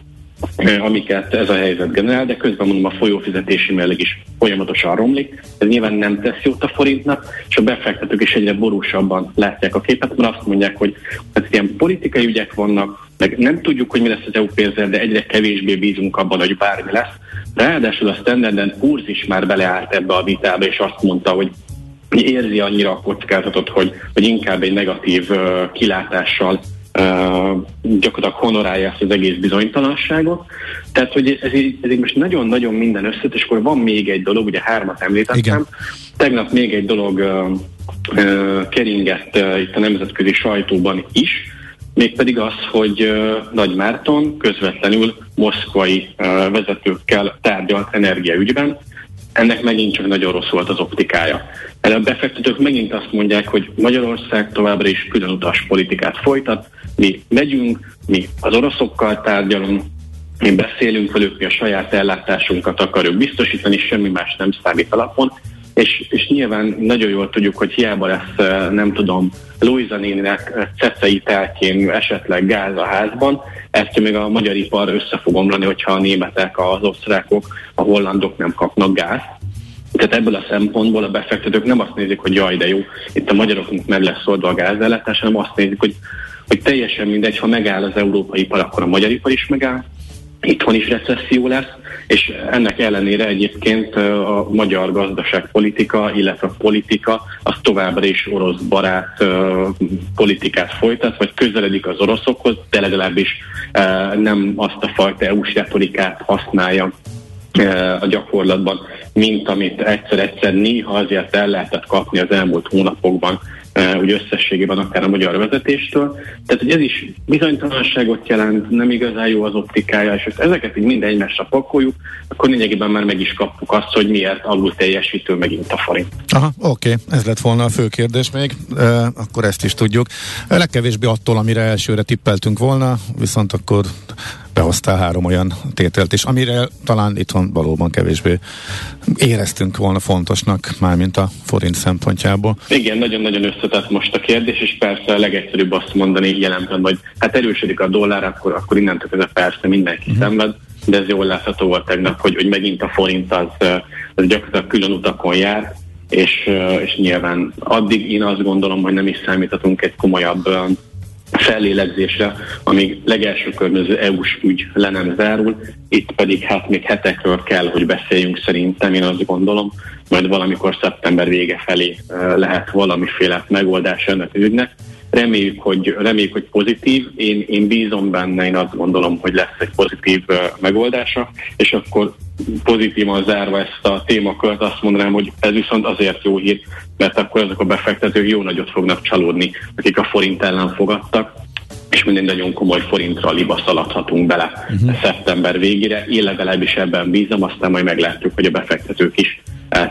amiket ez a helyzet generál, de közben mondom a folyófizetési mérleg is folyamatosan romlik. Ez nyilván nem tesz jót a forintnak, és a befektetők is egyre borúsabban látják a képet, mert azt mondják, hogy hát ilyen politikai ügyek vannak, meg nem tudjuk, hogy mi lesz az EU pénzzel, de egyre kevésbé bízunk abban, hogy bármi lesz. Ráadásul a Standard Poor's is már beleállt ebbe a vitába, és azt mondta, hogy érzi annyira a kockázatot, hogy, hogy inkább egy negatív uh, kilátással gyakorlatilag honorálja ezt az egész bizonytalanságot. Tehát, hogy ez így, ez így most nagyon-nagyon minden összet, és akkor van még egy dolog, ugye hármat említettem. Igen. Tegnap még egy dolog uh, uh, keringett uh, itt a nemzetközi sajtóban is, mégpedig az, hogy uh, Nagy Márton közvetlenül moszkvai uh, vezetőkkel tárgyalt energiaügyben, ennek megint csak nagyon rossz volt az optikája. Erre a befektetők megint azt mondják, hogy Magyarország továbbra is különutas politikát folytat, mi megyünk, mi az oroszokkal tárgyalunk, mi beszélünk velük, mi a saját ellátásunkat akarjuk biztosítani, semmi más nem számít alapon, és, és nyilván nagyon jól tudjuk, hogy hiába lesz, eh, nem tudom, Luisa néninek cecei telkén esetleg gáz a házban, ezt még a magyar ipar össze fog omlani, hogyha a németek, az osztrákok, a hollandok nem kapnak gáz. Tehát ebből a szempontból a befektetők nem azt nézik, hogy jaj, de jó, itt a magyaroknak meg lesz oldva a gázellátás, hanem azt nézik, hogy, hogy teljesen mindegy, ha megáll az európai ipar, akkor a magyar ipar is megáll, itthon is recesszió lesz, és ennek ellenére egyébként a magyar gazdaságpolitika, illetve a politika az továbbra is orosz barát politikát folytat, vagy közeledik az oroszokhoz, de legalábbis nem azt a fajta EU-s retorikát használja a gyakorlatban, mint amit egyszer-egyszer néha azért el lehetett kapni az elmúlt hónapokban úgy összességében akár a magyar vezetéstől. Tehát, hogy ez is bizonytalanságot jelent, nem igazán jó az optikája, és ezeket így mind egymásra pakoljuk, akkor lényegében már meg is kaptuk azt, hogy miért alul teljesítő megint a forint. Aha, oké, okay. ez lett volna a fő kérdés még, e, akkor ezt is tudjuk. Legkevésbé attól, amire elsőre tippeltünk volna, viszont akkor behoztál három olyan tételt is, amire talán itthon valóban kevésbé éreztünk volna fontosnak, mármint a forint szempontjából. Igen, nagyon-nagyon összetett most a kérdés, és persze a legegyszerűbb azt mondani jelenben, hogy hát erősödik a dollár, akkor, akkor innentől ez persze mindenki uh-huh. szenved, de ez jól látható volt tegnap, hogy, hogy megint a forint az, az gyakorlatilag külön utakon jár, és, és nyilván addig én azt gondolom, hogy nem is számíthatunk egy komolyabb fellélegzésre, amíg legelső környező EU-s ügy le nem zárul, itt pedig hát még hetekről kell, hogy beszéljünk szerintem, én azt gondolom, majd valamikor szeptember vége felé lehet valamiféle megoldás ennek ügynek. Reméljük, hogy, reméljük, hogy pozitív. Én, én bízom benne, én azt gondolom, hogy lesz egy pozitív megoldása, és akkor pozitívan zárva ezt a témakört azt mondanám, hogy ez viszont azért jó hír, mert akkor azok a befektetők jó nagyot fognak csalódni, akik a forint ellen fogadtak, és minden nagyon komoly forintra liba szaladhatunk bele uh-huh. szeptember végére. Én legalábbis ebben bízom, aztán majd meglátjuk, hogy a befektetők is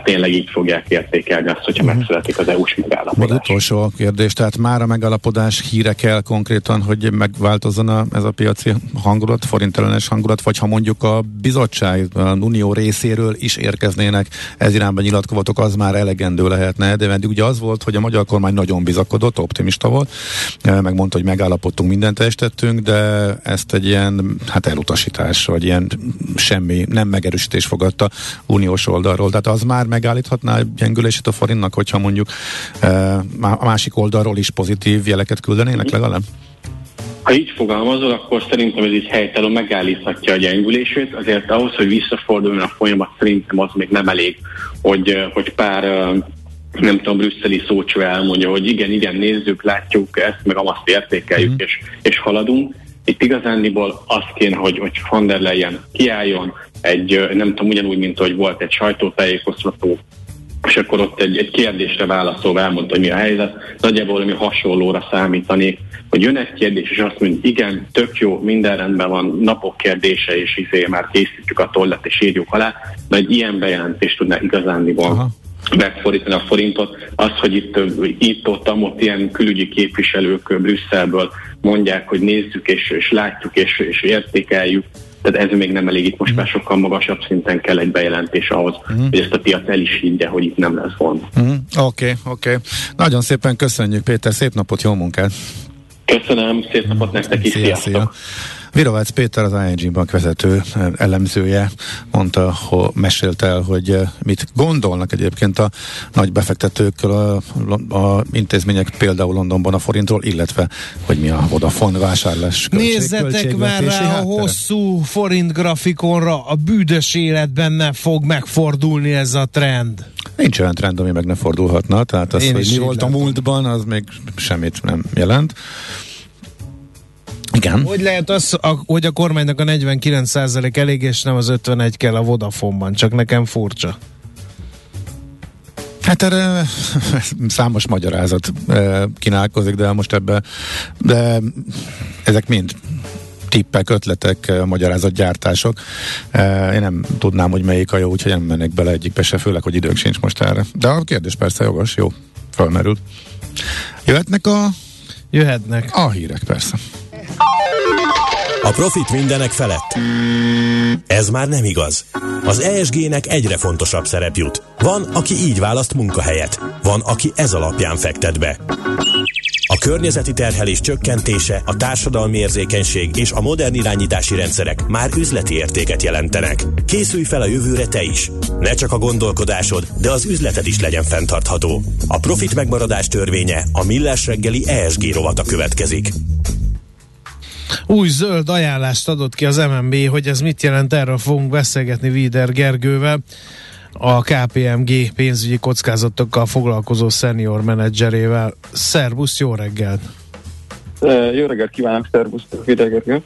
tényleg így fogják értékelni azt, hogyha uh-huh. megszületik az EU-s megállapodás. Még utolsó kérdés, tehát már a megállapodás híre kell konkrétan, hogy megváltozzon a, ez a piaci hangulat, forintellenes hangulat, vagy ha mondjuk a bizottság, a Unió részéről is érkeznének ez irányban nyilatkozatok, az már elegendő lehetne, de eddig ugye az volt, hogy a magyar kormány nagyon bizakodott, optimista volt, eh, megmondta, hogy megállapodtunk, mindent teljesítettünk, de ezt egy ilyen hát elutasítás, vagy ilyen semmi, nem megerősítés fogadta uniós oldalról. Tehát az már megállíthatná a gyengülését a forintnak, hogyha mondjuk e, a másik oldalról is pozitív jeleket küldenének legalább? Ha így fogalmazol, akkor szerintem ez így helytelen megállíthatja a gyengülését, azért ahhoz, hogy visszaforduljon a folyamat, szerintem az még nem elég, hogy, hogy pár nem tudom, brüsszeli szócsó elmondja, hogy igen, igen, nézzük, látjuk ezt, meg azt értékeljük, mm. és, és haladunk. Itt igazándiból az kéne, hogy, hogy von der Leyen kiálljon, egy, nem tudom, ugyanúgy, mint hogy volt egy sajtótájékoztató, és akkor ott egy, egy kérdésre válaszolva elmondta, hogy mi a helyzet. Nagyjából valami hasonlóra számítanék, hogy jön egy kérdés, és azt mondja, igen, tök jó, minden rendben van, napok kérdése, és izé már készítjük a tollat, és írjuk alá, de egy ilyen bejelentést tudná igazándiból megfordítani a forintot. Az, hogy itt, itt ott, ott ilyen külügyi képviselők Brüsszelből mondják, hogy nézzük, és, és látjuk, és, és értékeljük, tehát ez még nem elég, itt most már mhm. sokkal magasabb szinten kell egy bejelentés ahhoz, uh-huh. hogy ezt a piac el is higgye, hogy itt nem lesz gond. Oké, uh-huh. oké. Okay, okay. Nagyon szépen köszönjük, Péter, szép napot, jó munkát! Köszönöm, szép napot nektek is, szia, sziasztok! Szia. Virovácz Péter, az ING Bank vezető elemzője mondta, hogy mesélte el, hogy eh, mit gondolnak egyébként a nagy befektetőkkel a, a intézmények például Londonban a forintról, illetve hogy mi a Vodafone vásárlás költség, Nézzetek már rá háttere. a hosszú forint grafikonra, a bűdös életben ne fog megfordulni ez a trend. Nincs olyan trend, ami meg ne fordulhatna, tehát az, Én hogy mi volt a múltban, az még semmit nem jelent. Igen. Hogy lehet az, a, hogy a kormánynak a 49% elég, és nem az 51 kell a Vodafone-ban? Csak nekem furcsa. Hát erre számos magyarázat kínálkozik, de most ebbe, de ezek mind tippek, ötletek, magyarázatgyártások. Én nem tudnám, hogy melyik a jó, úgyhogy nem mennek bele egyikbe se, főleg, hogy idők sincs most erre. De a kérdés persze jogos, jó, felmerül. Jöhetnek a... Jöhetnek. A hírek persze. A profit mindenek felett. Ez már nem igaz. Az ESG-nek egyre fontosabb szerep jut. Van, aki így választ munkahelyet. Van, aki ez alapján fektet be. A környezeti terhelés csökkentése, a társadalmi érzékenység és a modern irányítási rendszerek már üzleti értéket jelentenek. Készülj fel a jövőre te is. Ne csak a gondolkodásod, de az üzleted is legyen fenntartható. A profit megmaradás törvénye a Millás reggeli ESG rovata következik. Új zöld ajánlást adott ki az MNB, hogy ez mit jelent, erről fogunk beszélgetni Víder Gergővel, a KPMG pénzügyi kockázatokkal foglalkozó senior menedzserével. Szervusz, jó reggelt! Jó reggelt kívánok, szervusz, Víder Gergő!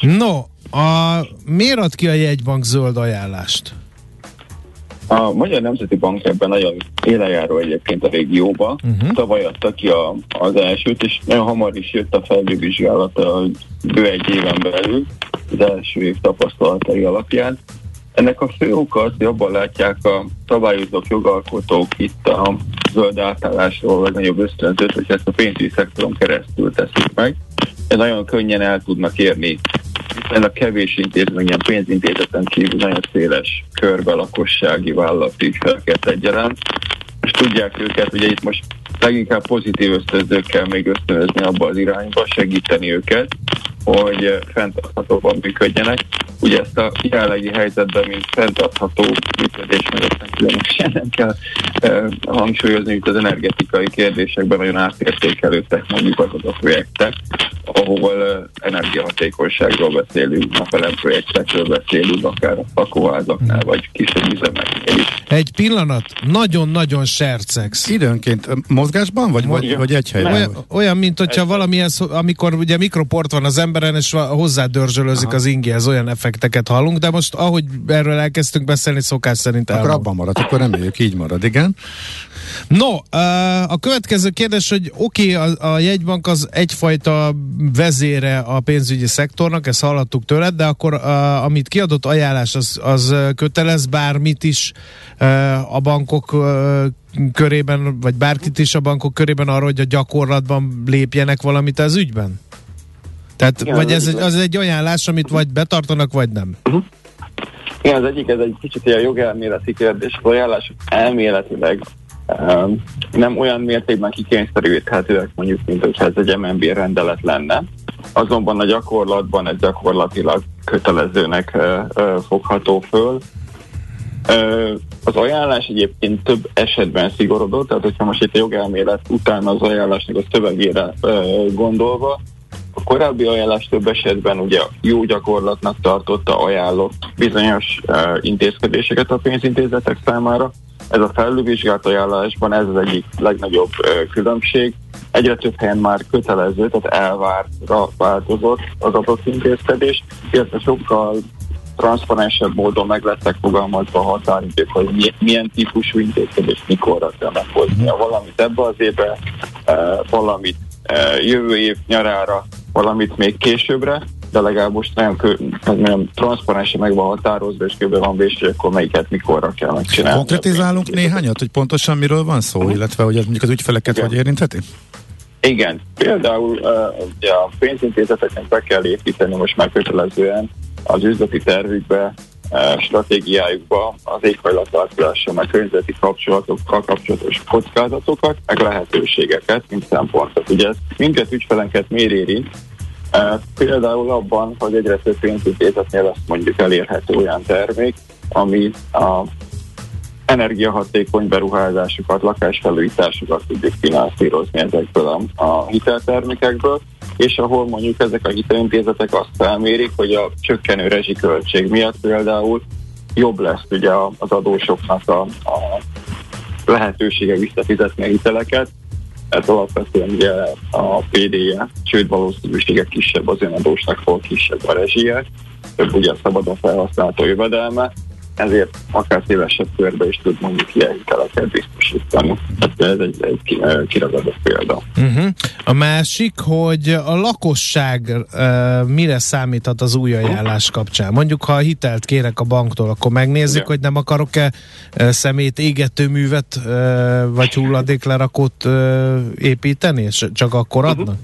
No, a, miért ad ki a jegybank zöld ajánlást? A Magyar Nemzeti Bank ebben nagyon élejáró egyébként a régióba. Uh-huh. Tavaly adta ki a, az elsőt, és nagyon hamar is jött a felülvizsgálata bő egy éven belül, az első év tapasztalatai alapján. Ennek a fő oka az, hogy abban látják a szabályozók, jogalkotók itt a zöld átállásról vagy nagyobb ösztönzőt, hogy ezt a pénzügyi szektoron keresztül teszik meg. Ez nagyon könnyen el tudnak érni a kevés intézmény, ilyen pénzintézeten kívül nagyon széles körbe lakossági vállalati felket egyaránt, és tudják őket, ugye itt most leginkább pozitív ösztönzőkkel még ösztönözni abba az irányba, segíteni őket, hogy fenntarthatóban működjenek. Ugye ezt a jelenlegi helyzetben, mint fenntartható működés mellett különösen nem kell eh, hangsúlyozni, hogy az energetikai kérdésekben nagyon átértékelődtek mondjuk azok a projektek, ahol uh, energiahatékonyságról beszélünk, napelem projektekről beszélünk, akár lakóházaknál, vagy kisebb üzemeknél is. Egy pillanat, nagyon-nagyon sercex. Időnként mozgásban, vagy, vagy, vagy egy helyen? Olyan, olyan mint hogyha valamilyen, szó- amikor ugye mikroport van az emberen, és va- hozzádörzsölözik az ingéhez, olyan effekteket hallunk, de most ahogy erről elkezdtünk beszélni, szokás szerint Akkor abban marad, akkor reméljük így marad, igen. No, a következő kérdés, hogy oké, okay, a, a jegybank az egyfajta vezére a pénzügyi szektornak, ezt hallottuk tőled, de akkor uh, amit kiadott ajánlás, az, az kötelez bármit is a bankok körében, vagy bárkit is a bankok körében arra, hogy a gyakorlatban lépjenek valamit az ügyben? Tehát, Igen, vagy ez egy, az egy ajánlás, amit vagy betartanak, vagy nem? Igen, az egyik, ez egy kicsit ilyen jogelméleti kérdés. Az ajánlások elméletileg um, nem olyan mértékben kikényszeríthetőek, mondjuk, mint hogyha ez egy MNB rendelet lenne. Azonban a gyakorlatban ez gyakorlatilag kötelezőnek uh, uh, fogható föl. Uh, az ajánlás egyébként több esetben szigorodott, tehát hogyha most itt a jogelmélet után az ajánlásnak a szövegére uh, gondolva, a korábbi ajánlás több esetben ugye jó gyakorlatnak tartotta, ajánlott bizonyos uh, intézkedéseket a pénzintézetek számára. Ez a felülvizsgált ajánlásban ez az egyik legnagyobb uh, különbség. Egyre több helyen már kötelező, tehát elvártra változott az adott intézkedés, illetve sokkal transzparensebb módon meg lettek fogalmazva a határidők, hogy mi- milyen típusú intézkedés mikorra kell meghoznia. Valamit ebbe az évbe, valamit jövő év nyarára, valamit még későbbre, de legalább most nagyon, kö- nagyon transzparensen meg van határozva, és kb. van véső, hogy akkor melyiket mikorra kell megcsinálni. Konkretizálunk néhányat, hogy pontosan miről van szó, illetve hogy ez mondjuk az ügyfeleket Igen. hogy érintheti? Igen, például uh, a pénzintézeteknek be kell építeni most már kötelezően az üzleti tervükbe, uh, stratégiájukba az éghajlatváltozással, meg környezeti kapcsolatokkal kapcsolatos kockázatokat, meg lehetőségeket, mint szempontot. Ugye ez mindkettő ügyfelenket miért érint? Például abban, hogy egyre több pénzintézetnél lesz mondjuk elérhető olyan termék, ami a energiahatékony beruházásokat, lakásfelújításokat tudjuk finanszírozni ezekből a, a hiteltermékekből, és ahol mondjuk ezek a hitelintézetek azt felmérik, hogy a csökkenő rezsiköltség miatt például jobb lesz ugye az adósoknak a, a lehetősége visszafizetni a hiteleket, ez alapvetően ugye a PD-je, csőd valószínűsége kisebb az önadósnak, hol kisebb a rezsie, több ugye szabadon felhasználható jövedelme, ezért akár szélesebb körbe is tud mondjuk ilyen hiteleket biztosítani. Tehát ez egy, egy eh, kiragadott példa. Uh-huh. A másik, hogy a lakosság uh, mire számíthat az új ajánlás kapcsán? Mondjuk, ha hitelt kérek a banktól, akkor megnézzük, Igen. hogy nem akarok-e uh, szemét égetőművet uh, vagy hulladéklerakót uh, építeni, és csak akkor adnak?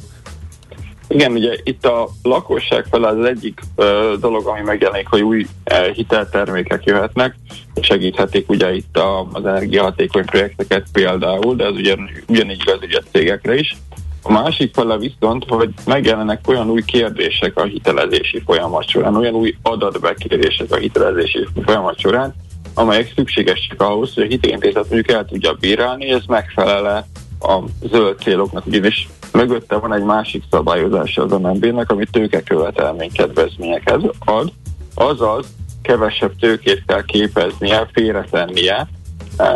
Igen, ugye itt a lakosság fel az egyik ö, dolog, ami megjelenik, hogy új ö, hiteltermékek jöhetnek, segíthetik ugye itt a, az energiahatékony projekteket például, de ez ugyan, ugyanígy igaz ugye cégekre is. A másik fele viszont, hogy megjelennek olyan új kérdések a hitelezési folyamat során, olyan új adatbekérések a hitelezési folyamat során, amelyek szükségesek ahhoz, hogy a hitelintézet mondjuk el tudja bírálni, és ez megfelele a zöld céloknak, ugyanis mögötte van egy másik szabályozása az MNB-nek, ami tőkekövetelmény kedvezményeket ad, azaz kevesebb tőkét kell képeznie, félretennie, eh,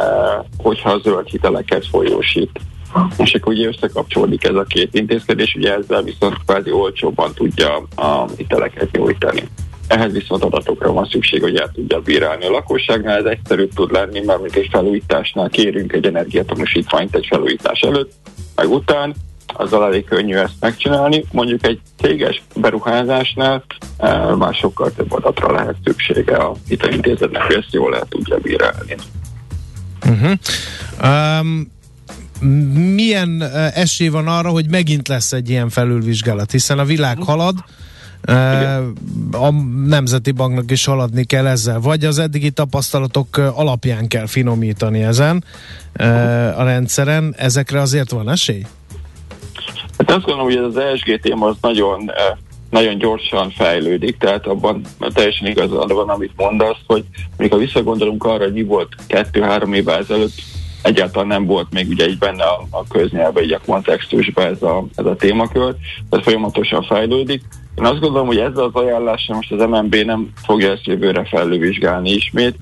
hogyha a zöld hiteleket folyósít. És akkor ugye összekapcsolódik ez a két intézkedés, ugye ezzel viszont kvázi olcsóbban tudja a hiteleket nyújtani. Ehhez viszont adatokra van szükség, hogy el tudja bírálni a lakosságnál, ez egyszerűbb tud lenni, mert mint egy felújításnál kérünk egy energiatanúsítványt egy felújítás előtt, meg után, azzal elég könnyű ezt megcsinálni. Mondjuk egy céges beruházásnál eh, már sokkal több adatra lehet szüksége a hitelintézetnek, hogy ezt jól el tudja bírálni. Uh-huh. Um, milyen uh, esély van arra, hogy megint lesz egy ilyen felülvizsgálat, hiszen a világ halad, uh, a Nemzeti Banknak is haladni kell ezzel, vagy az eddigi tapasztalatok alapján kell finomítani ezen a rendszeren, ezekre azért van esély? Hát azt gondolom, hogy ez az ESG téma az nagyon, nagyon gyorsan fejlődik, tehát abban teljesen igazad van, amit mondasz, hogy még ha visszagondolunk arra, hogy mi volt kettő-három évvel ezelőtt, egyáltalán nem volt még ugye így benne a, a köznyelve, így a kontextusban ez a, ez a témakör, tehát folyamatosan fejlődik. Én azt gondolom, hogy ezzel az ajánlással most az MNB nem fogja ezt jövőre felülvizsgálni ismét.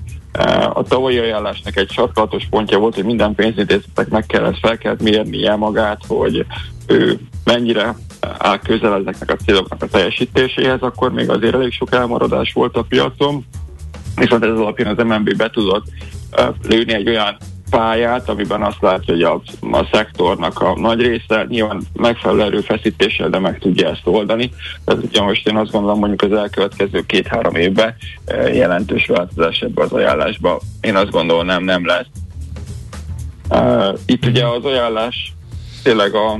A tavalyi ajánlásnak egy sarkalatos pontja volt, hogy minden pénzintézetek meg kellett, fel kellett mérnie magát, hogy ő mennyire áll közel ezeknek a céloknak a teljesítéséhez, akkor még azért elég sok elmaradás volt a piacon, viszont ez alapján az MNB be tudott lőni egy olyan pályát, amiben azt látja, hogy a, a szektornak a nagy része nyilván megfelelő erőfeszítéssel, de meg tudja ezt oldani. Tehát ugye most én azt gondolom, mondjuk az elkövetkező két-három évben jelentős változás ebbe az ajánlásba. Én azt gondolnám nem lesz. Itt ugye az ajánlás tényleg a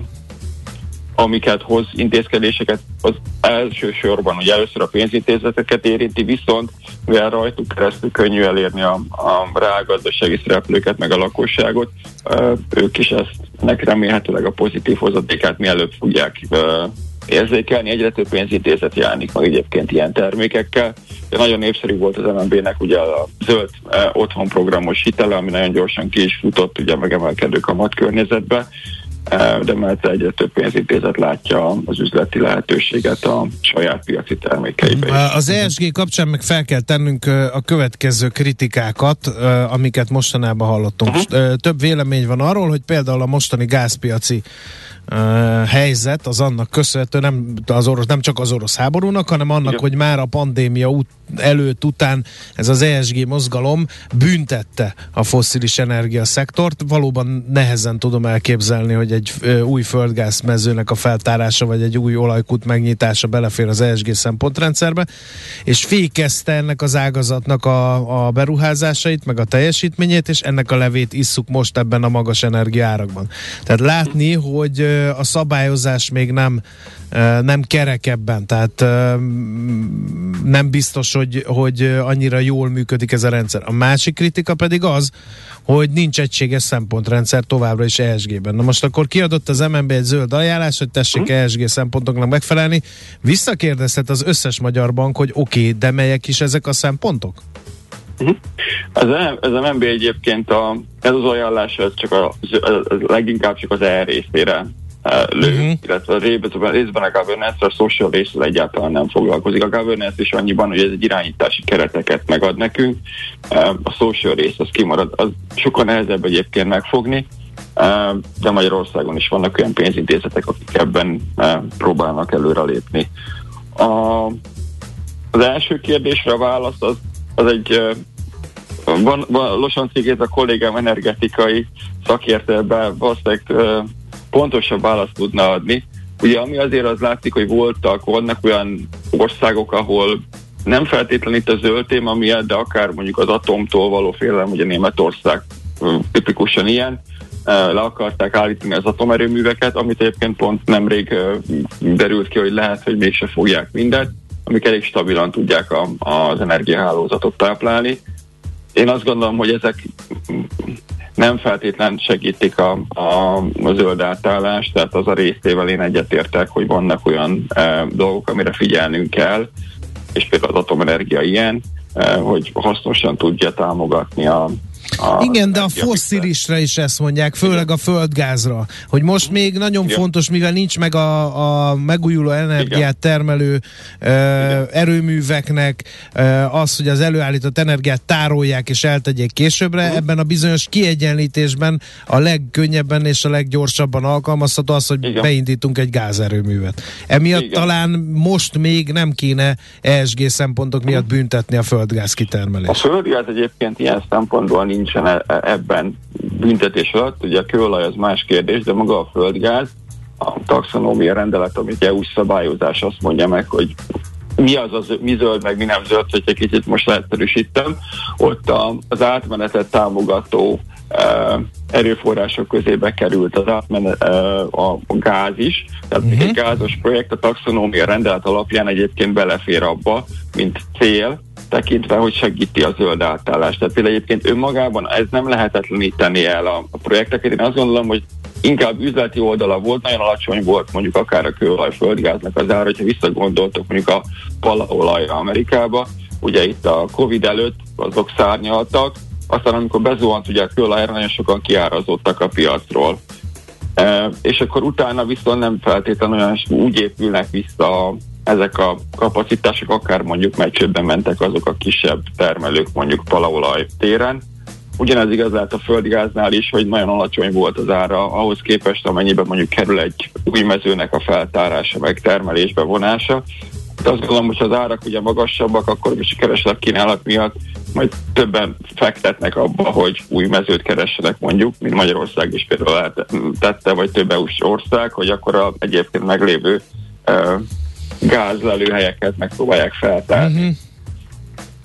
amiket hoz intézkedéseket, az elsősorban, ugye először a pénzintézeteket érinti, viszont mivel rajtuk keresztül könnyű elérni a, a reálgazdasági szereplőket, meg a lakosságot, ők is ezt remélhetőleg a pozitív hozadékát mielőbb fogják érzékelni. Egyre több pénzintézet jelenik meg egyébként ilyen termékekkel. De nagyon népszerű volt az MNB-nek ugye a zöld eh, otthonprogramos hitele, ami nagyon gyorsan ki is futott ugye megemelkedő kamat környezetbe de mert egyre több pénzintézet látja az üzleti lehetőséget a saját piaci termékeibe. Az ESG kapcsán meg fel kell tennünk a következő kritikákat, amiket mostanában hallottunk. Uh-huh. Több vélemény van arról, hogy például a mostani gázpiaci helyzet az annak köszönhető, nem, az orosz, nem csak az orosz háborúnak, hanem annak, Igen. hogy már a pandémia út, előtt, után ez az ESG mozgalom büntette a fosszilis energiaszektort. Valóban nehezen tudom elképzelni, hogy egy új földgázmezőnek a feltárása, vagy egy új olajkút megnyitása belefér az ESG szempontrendszerbe, és fékezte ennek az ágazatnak a, a beruházásait, meg a teljesítményét, és ennek a levét isszuk most ebben a magas energiárakban. Tehát látni, hogy a szabályozás még nem nem kerek ebben, tehát nem biztos, hogy, hogy annyira jól működik ez a rendszer. A másik kritika pedig az, hogy nincs egységes szempontrendszer továbbra is ESG-ben. Na most akkor kiadott az MNB egy zöld ajánlás, hogy tessék ESG szempontoknak megfelelni. Visszakérdezhet az összes magyar bank, hogy oké, okay, de melyek is ezek a szempontok? Ez, ez a MNB egyébként a, ez az ajánlás ez csak a, a, leginkább csak az E részére lő, uh-huh. illetve a részben, részben a governance a social részről egyáltalán nem foglalkozik. A governance is annyiban, hogy ez egy irányítási kereteket megad nekünk, a social rész az kimarad, az sokkal nehezebb egyébként megfogni, de Magyarországon is vannak olyan pénzintézetek, akik ebben próbálnak előrelépni. A, az első kérdésre a válasz az, az egy van, van Losan a kollégám energetikai szakértőben valószínűleg pontosabb választ tudna adni. Ugye ami azért az látszik, hogy voltak, vannak olyan országok, ahol nem feltétlenül itt a zöld téma miatt, de akár mondjuk az atomtól való félelem, ugye Németország tipikusan ilyen, le akarták állítani az atomerőműveket, amit egyébként pont nemrég derült ki, hogy lehet, hogy mégse fogják mindet, amik elég stabilan tudják a, az energiahálózatot táplálni. Én azt gondolom, hogy ezek nem feltétlen segítik a, a, a zöld átállást, tehát az a részével én egyetértek, hogy vannak olyan e, dolgok, amire figyelnünk kell, és például az atomenergia ilyen, e, hogy hasznosan tudja támogatni a, a Igen, de a fosszilisre is ezt mondják, főleg a földgázra, hogy most még nagyon Igen. fontos, mivel nincs meg a, a megújuló energiát Igen. termelő uh, erőműveknek uh, az, hogy az előállított energiát tárolják és eltegyék későbbre, uh-huh. ebben a bizonyos kiegyenlítésben a legkönnyebben és a leggyorsabban alkalmazható az, hogy Igen. beindítunk egy gázerőművet. Emiatt Igen. talán most még nem kéne ESG szempontok miatt uh-huh. büntetni a földgáz kitermelést. A földgáz egyébként ilyen szempontból nincs nincsen e- e- ebben büntetés alatt. Ugye a kőolaj az más kérdés, de maga a földgáz, a taxonómia rendelet, amit EU szabályozás azt mondja meg, hogy mi az, az mi zöld, meg mi nem zöld, hogy egy kicsit most lehetősítem, ott a, az átmenetet támogató uh, erőforrások közébe került az átmenet, a gáz is. Tehát uh-huh. egy gázos projekt a taxonómia rendelet alapján egyébként belefér abba, mint cél, tekintve, hogy segíti a zöld átállást. Tehát például egyébként önmagában ez nem lehetetleníteni el a, a projekteket. Én azt gondolom, hogy inkább üzleti oldala volt, nagyon alacsony volt mondjuk akár a kőolaj földgáznak az ára, hogyha visszagondoltok mondjuk a palaolajra Amerikába, ugye itt a Covid előtt azok szárnyaltak, aztán amikor bezuhant ugye a kőolajra, nagyon sokan kiárazottak a piacról. E, és akkor utána viszont nem feltétlenül olyan úgy épülnek vissza ezek a kapacitások, akár mondjuk meccsőben mentek azok a kisebb termelők mondjuk palaolaj téren. Ugyanez igaz lehet a földigáznál is, hogy nagyon alacsony volt az ára ahhoz képest, amennyiben mondjuk kerül egy új mezőnek a feltárása, meg termelésbe vonása. De azt gondolom, hogy az árak ugye magasabbak, akkor is a kereslet kínálat miatt majd többen fektetnek abba, hogy új mezőt keressenek mondjuk, mint Magyarország is például tette, vagy több eu ország, hogy akkor a egyébként meglévő uh, gázlelőhelyeket megpróbálják feltárni.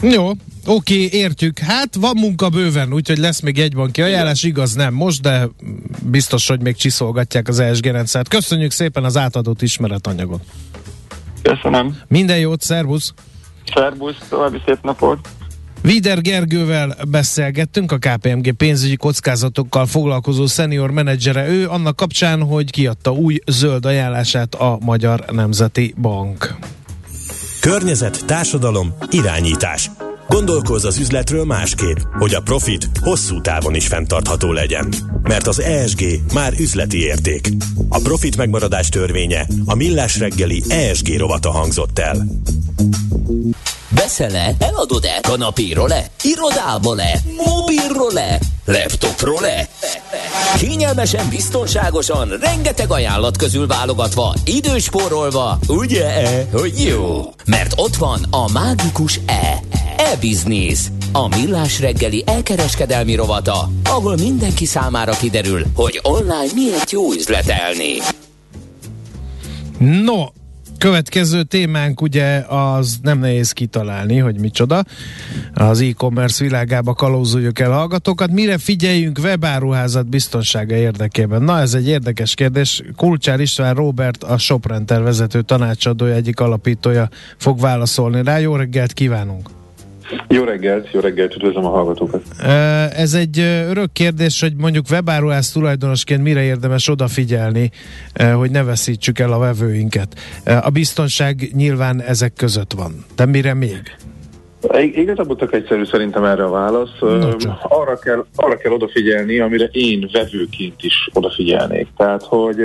Uh-huh. Jó, Oké, értjük. Hát van munka bőven, úgyhogy lesz még egy banki ajánlás, igaz nem most, de biztos, hogy még csiszolgatják az ESG rendszert. Köszönjük szépen az átadott ismeretanyagot. Köszönöm. Minden jót, szervusz! Szervusz, további szép napot! Vider Gergővel beszélgettünk, a KPMG pénzügyi kockázatokkal foglalkozó senior menedzsere ő, annak kapcsán, hogy kiadta új zöld ajánlását a Magyar Nemzeti Bank. Környezet, társadalom, irányítás. Gondolkozz az üzletről másképp, hogy a profit hosszú távon is fenntartható legyen. Mert az ESG már üzleti érték. A profit megmaradás törvénye a Millás reggeli ESG rovata hangzott el. Veszel-e? Eladod-e? Kanapíról-e? Irodából-e? Mobilról-e? Laptopról-e? Kényelmesen, biztonságosan, rengeteg ajánlat közül válogatva, időspórolva, ugye-e, hogy jó? Mert ott van a mágikus E. E-Business. A millás reggeli elkereskedelmi rovata, ahol mindenki számára kiderül, hogy online miért jó üzletelni. No, Következő témánk ugye az nem nehéz kitalálni, hogy micsoda. Az e-commerce világába kalózoljuk el hallgatókat. Mire figyeljünk webáruházat biztonsága érdekében? Na, ez egy érdekes kérdés. Kulcsár István Robert, a Shoprenter vezető tanácsadója, egyik alapítója fog válaszolni rá. Jó reggelt kívánunk! Jó reggelt, jó reggelt, üdvözlöm a hallgatókat. Ez egy örök kérdés, hogy mondjuk webáruház tulajdonosként mire érdemes odafigyelni, hogy ne veszítsük el a vevőinket. A biztonság nyilván ezek között van. De mire még? Igazából tök egyszerű szerintem erre a válasz. arra, kell, arra kell odafigyelni, amire én vevőként is odafigyelnék. Tehát, hogy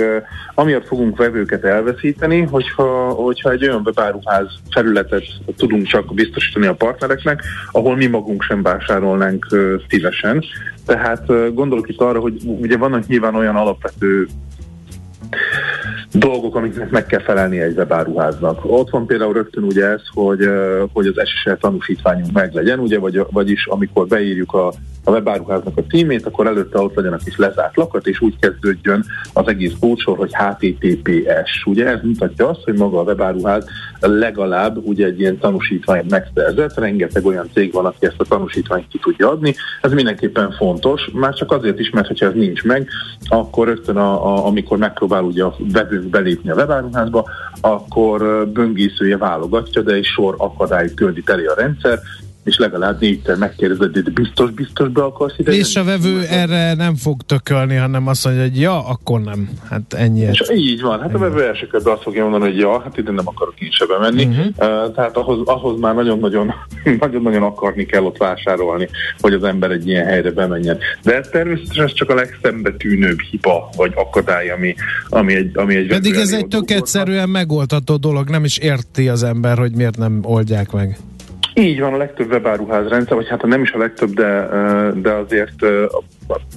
amiatt fogunk vevőket elveszíteni, hogyha, hogyha egy olyan webáruház felületet tudunk csak biztosítani a partnereknek, ahol mi magunk sem vásárolnánk szívesen. Tehát gondolok itt arra, hogy ugye vannak nyilván olyan alapvető dolgok, amiknek meg kell felelni egy webáruháznak. Ott van például rögtön ugye ez, hogy, hogy az SSL tanúsítványunk meg legyen, ugye, vagy, vagyis amikor beírjuk a a webáruháznak a címét, akkor előtte ott legyen a kis lezárt lakat, és úgy kezdődjön az egész kódsor, hogy HTTPS. Ugye ez mutatja azt, hogy maga a webáruház legalább ugye egy ilyen tanúsítványt megszerzett, rengeteg olyan cég van, aki ezt a tanúsítványt ki tudja adni, ez mindenképpen fontos, már csak azért is, mert hogyha ez nincs meg, akkor rögtön a, a, amikor megpróbál ugye a webünk belépni a webáruházba, akkor böngészője válogatja, de egy sor akadályt gördít elé a rendszer, és legalább négyszer megkérdezed, de biztos, biztos be akarsz ide. És a vevő erre nem fog tökölni, hanem azt mondja, hogy ja, akkor nem. Hát ennyi. És így van. Hát a vevő első körben azt fogja mondani, hogy ja, hát ide nem akarok én se bemenni. Uh-huh. Uh, tehát ahhoz, ahhoz már nagyon-nagyon, nagyon-nagyon akarni kell ott vásárolni, hogy az ember egy ilyen helyre bemenjen. De ez természetesen ez csak a legszembetűnőbb hiba, vagy akadály, ami, ami egy, ami egy Pedig ez egy tök egyszerűen megoldható dolog, nem is érti az ember, hogy miért nem oldják meg. Így van, a legtöbb webáruház rendszer, vagy hát nem is a legtöbb, de, de azért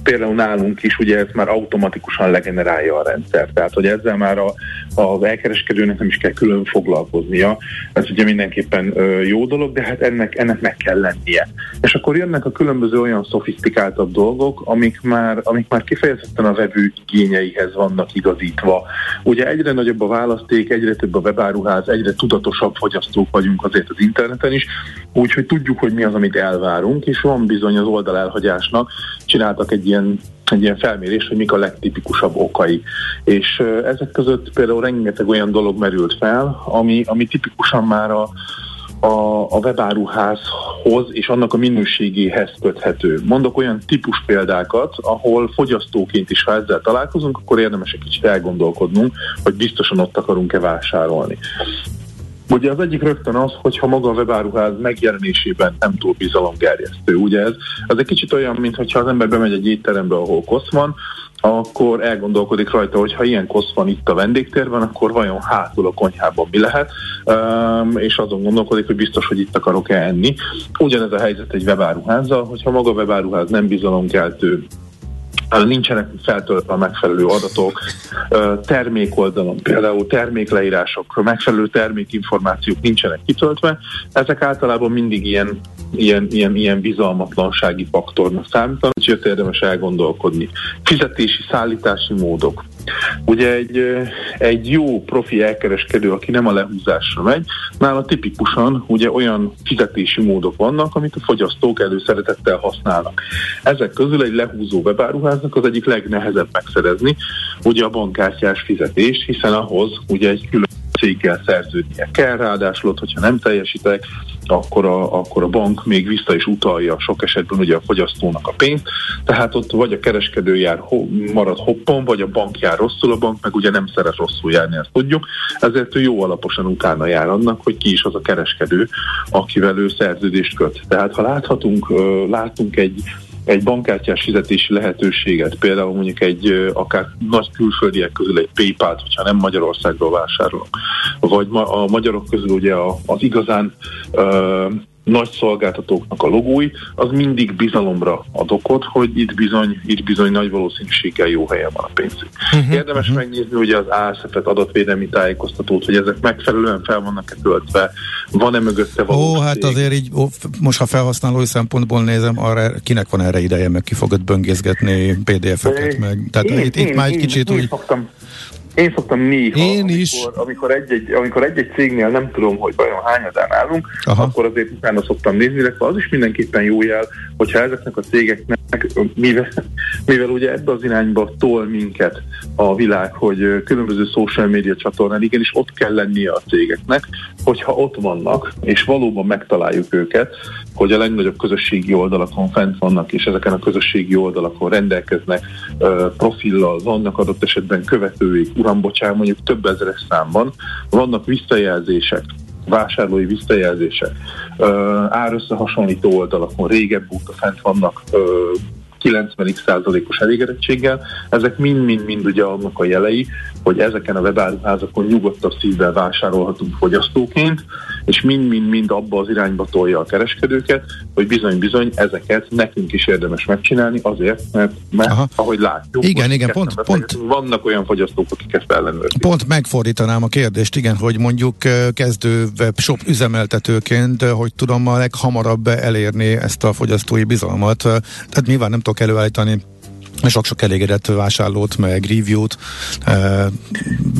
például nálunk is ugye ez már automatikusan legenerálja a rendszer. Tehát, hogy ezzel már a, az elkereskedőnek nem is kell külön foglalkoznia. Ez ugye mindenképpen jó dolog, de hát ennek, ennek meg kell lennie. És akkor jönnek a különböző olyan szofisztikáltabb dolgok, amik már, amik már kifejezetten a vevő igényeihez vannak igazítva. Ugye egyre nagyobb a választék, egyre több a webáruház, egyre tudatosabb fogyasztók vagyunk azért az interneten is, úgyhogy tudjuk, hogy mi az, amit elvárunk, és van bizony az oldal elhagyásnak. Csináltak egy ilyen egy ilyen felmérés, hogy mik a legtipikusabb okai. És ezek között például rengeteg olyan dolog merült fel, ami, ami tipikusan már a, a, a webáruházhoz és annak a minőségéhez köthető. Mondok olyan típus példákat, ahol fogyasztóként is, ha ezzel találkozunk, akkor érdemes egy kicsit elgondolkodnunk, hogy biztosan ott akarunk-e vásárolni. Ugye az egyik rögtön az, hogyha maga a webáruház megjelenésében nem túl bizalomgerjesztő. Ugye ez, ez egy kicsit olyan, mintha az ember bemegy egy étterembe, ahol kosz van, akkor elgondolkodik rajta, hogy ha ilyen kosz van itt a vendégtérben, akkor vajon hátul a konyhában mi lehet, um, és azon gondolkodik, hogy biztos, hogy itt akarok-e enni. Ugyanez a helyzet egy webáruházzal, hogyha maga a webáruház nem bizalomkeltő, nincsenek feltöltve a megfelelő adatok, termékoldalon, például termékleírások, megfelelő termékinformációk nincsenek kitöltve, ezek általában mindig ilyen ilyen, ilyen, ilyen bizalmatlansági faktornak számítanak, úgyhogy érdemes elgondolkodni. Fizetési, szállítási módok. Ugye egy, egy jó profi elkereskedő, aki nem a lehúzásra megy, nála tipikusan ugye olyan fizetési módok vannak, amit a fogyasztók előszeretettel használnak. Ezek közül egy lehúzó webáruháznak az egyik legnehezebb megszerezni, ugye a bankkártyás fizetés, hiszen ahhoz ugye egy külön céggel szerződnie kell, ráadásul hogyha nem teljesítek, akkor a, akkor a bank még vissza is utalja sok esetben ugye a fogyasztónak a pénzt, tehát ott vagy a kereskedő jár, ho, marad hoppon, vagy a bank jár rosszul, a bank meg ugye nem szeret rosszul járni, ezt tudjuk, ezért ő jó alaposan utána jár annak, hogy ki is az a kereskedő, akivel ő szerződést köt. Tehát ha láthatunk, látunk egy egy bankkártyás fizetési lehetőséget, például mondjuk egy akár nagy külföldiek közül egy PayPal-t, hogyha nem Magyarországról vásárolok, vagy a magyarok közül ugye az igazán nagy szolgáltatóknak a logói, az mindig bizalomra ad okot, hogy itt bizony, itt bizony nagy valószínűséggel jó helyen van a pénzük. Uh-huh, Érdemes uh-huh. megnézni ugye az ASF-et, adatvédelmi tájékoztatót, hogy ezek megfelelően fel vannak-e töltve, van-e mögötte való. Ó, hát azért így, ó, most ha felhasználói szempontból nézem, arra kinek van erre ideje, meg ki fogod böngészgetni PDF-eket, meg. Tehát én, itt, én, itt már egy kicsit én, úgy... Szoktam, én szoktam néha, Én amikor, is. amikor egy-egy, amikor egy-egy cégnél nem tudom, hogy vajon hányadán állunk, Aha. akkor azért utána szoktam nézni, illetve az is mindenképpen jó jel, hogyha ezeknek a cégeknek, mivel, mivel ugye ebbe az irányba tol minket a világ, hogy különböző social media csatornán igenis ott kell lennie a cégeknek, hogyha ott vannak, és valóban megtaláljuk őket, hogy a legnagyobb közösségi oldalakon fent vannak, és ezeken a közösségi oldalakon rendelkeznek profillal, vannak adott esetben követőik, uram, bocsánat, mondjuk több ezeres számban, vannak visszajelzések, vásárlói visszajelzések, árösszehasonlító oldalakon régebb óta fent vannak 90 százalékos elégedettséggel. Ezek mind-mind-mind ugye annak a jelei, hogy ezeken a webáruházakon nyugodtabb szívvel vásárolhatunk fogyasztóként, és mind-mind-mind abba az irányba tolja a kereskedőket, hogy bizony-bizony ezeket nekünk is érdemes megcsinálni azért, mert, mert Aha. ahogy látjuk, igen, igen, pont, pont, vannak olyan fogyasztók, akik ezt ellenőrzik. Pont megfordítanám a kérdést, igen, hogy mondjuk kezdő webshop üzemeltetőként, hogy tudom a leghamarabb elérni ezt a fogyasztói bizalmat. Tehát nyilván nem tudok előállítani sok-sok elégedett vásárlót, meg review-t,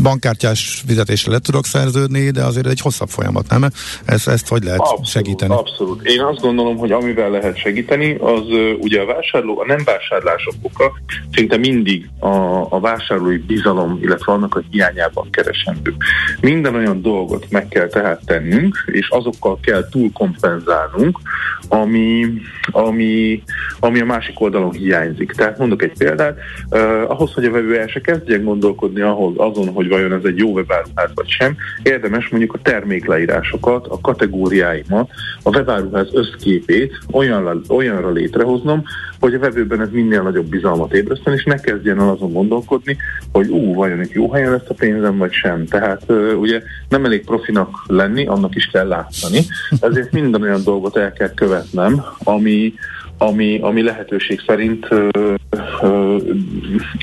bankkártyás fizetésre le tudok szerződni, de azért egy hosszabb folyamat, nem? Ezt, ezt hogy lehet abszolút, segíteni? Abszolút. Én azt gondolom, hogy amivel lehet segíteni, az ugye a vásárló, a nem vásárlások oka szinte mindig a, a vásárlói bizalom, illetve annak a hiányában keresendő. Minden olyan dolgot meg kell tehát tennünk, és azokkal kell túlkompenzálnunk, ami, ami, ami a másik oldalon hiányzik. Tehát mondok egy példát, uh, ahhoz, hogy a vevő el se kezdjen gondolkodni ahhoz, azon, hogy vajon ez egy jó webáruház vagy sem, érdemes mondjuk a termékleírásokat, a kategóriáimat, a webáruház összképét olyanra, olyanra létrehoznom, hogy a vevőben ez minél nagyobb bizalmat ébreszten, és ne kezdjen el azon gondolkodni, hogy ú, vajon itt jó helyen lesz a pénzem, vagy sem. Tehát uh, ugye nem elég profinak lenni, annak is kell látszani, ezért minden olyan dolgot el kell követnem, ami, ami, ami lehetőség szerint ö, ö,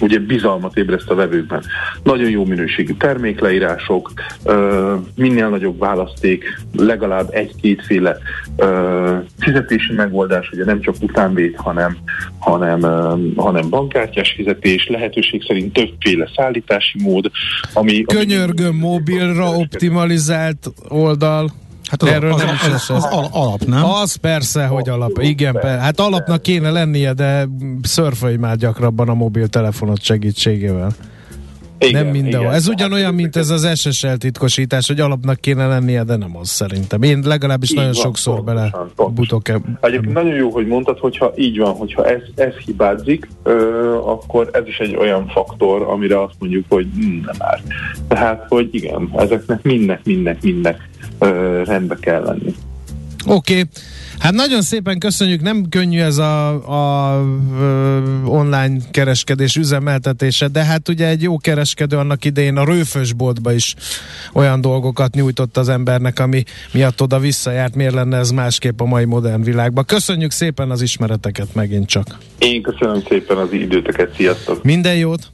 ugye bizalmat ébreszt a vevőkben. Nagyon jó minőségű termékleírások, ö, minél nagyobb választék, legalább egy-kétféle fizetési megoldás, ugye nem csak utánvét, hanem, hanem, ö, hanem bankkártyás fizetés, lehetőség szerint többféle szállítási mód, ami... Könyörgöm, ami mobilra optimalizált oldal. Hát az, Erről az, nem az, az, az, az alap, nem? Az persze, hogy alap. Igen, persze. hát alapnak kéne lennie, de szörfölj már gyakrabban a mobiltelefonot segítségével. Igen, nem mindenhol. Igen, ez ugyanolyan, mint ez az SSL titkosítás, hogy alapnak kéne lennie, de nem az szerintem. Én legalábbis így nagyon van, sokszor pontosan, bele pontosan. butok e- Egyébként nagyon jó, hogy mondtad, hogyha így van, hogyha ez, ez hibázik, ö, akkor ez is egy olyan faktor, amire azt mondjuk, hogy hm, nem már. Tehát, hogy igen, ezeknek mindnek, mindnek, mindnek ö, rendbe kell lenni. Oké. Okay. Hát nagyon szépen köszönjük, nem könnyű ez a, a, a online kereskedés üzemeltetése, de hát ugye egy jó kereskedő annak idején a rőfösboltba is olyan dolgokat nyújtott az embernek, ami miatt oda visszajárt, miért lenne ez másképp a mai modern világban. Köszönjük szépen az ismereteket megint csak. Én köszönöm szépen az időteket, sziasztok! Minden jót!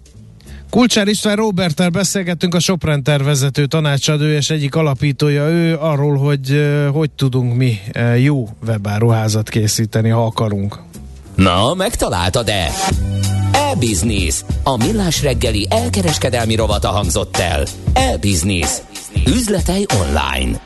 Kulcsár István Roberttel beszélgettünk a Sopren tervezető tanácsadó és egyik alapítója ő arról, hogy hogy tudunk mi jó webáruházat készíteni, ha akarunk. Na, megtaláltad-e? E-Business. A millás reggeli elkereskedelmi rovata hangzott el. E-Business. Üzletei online.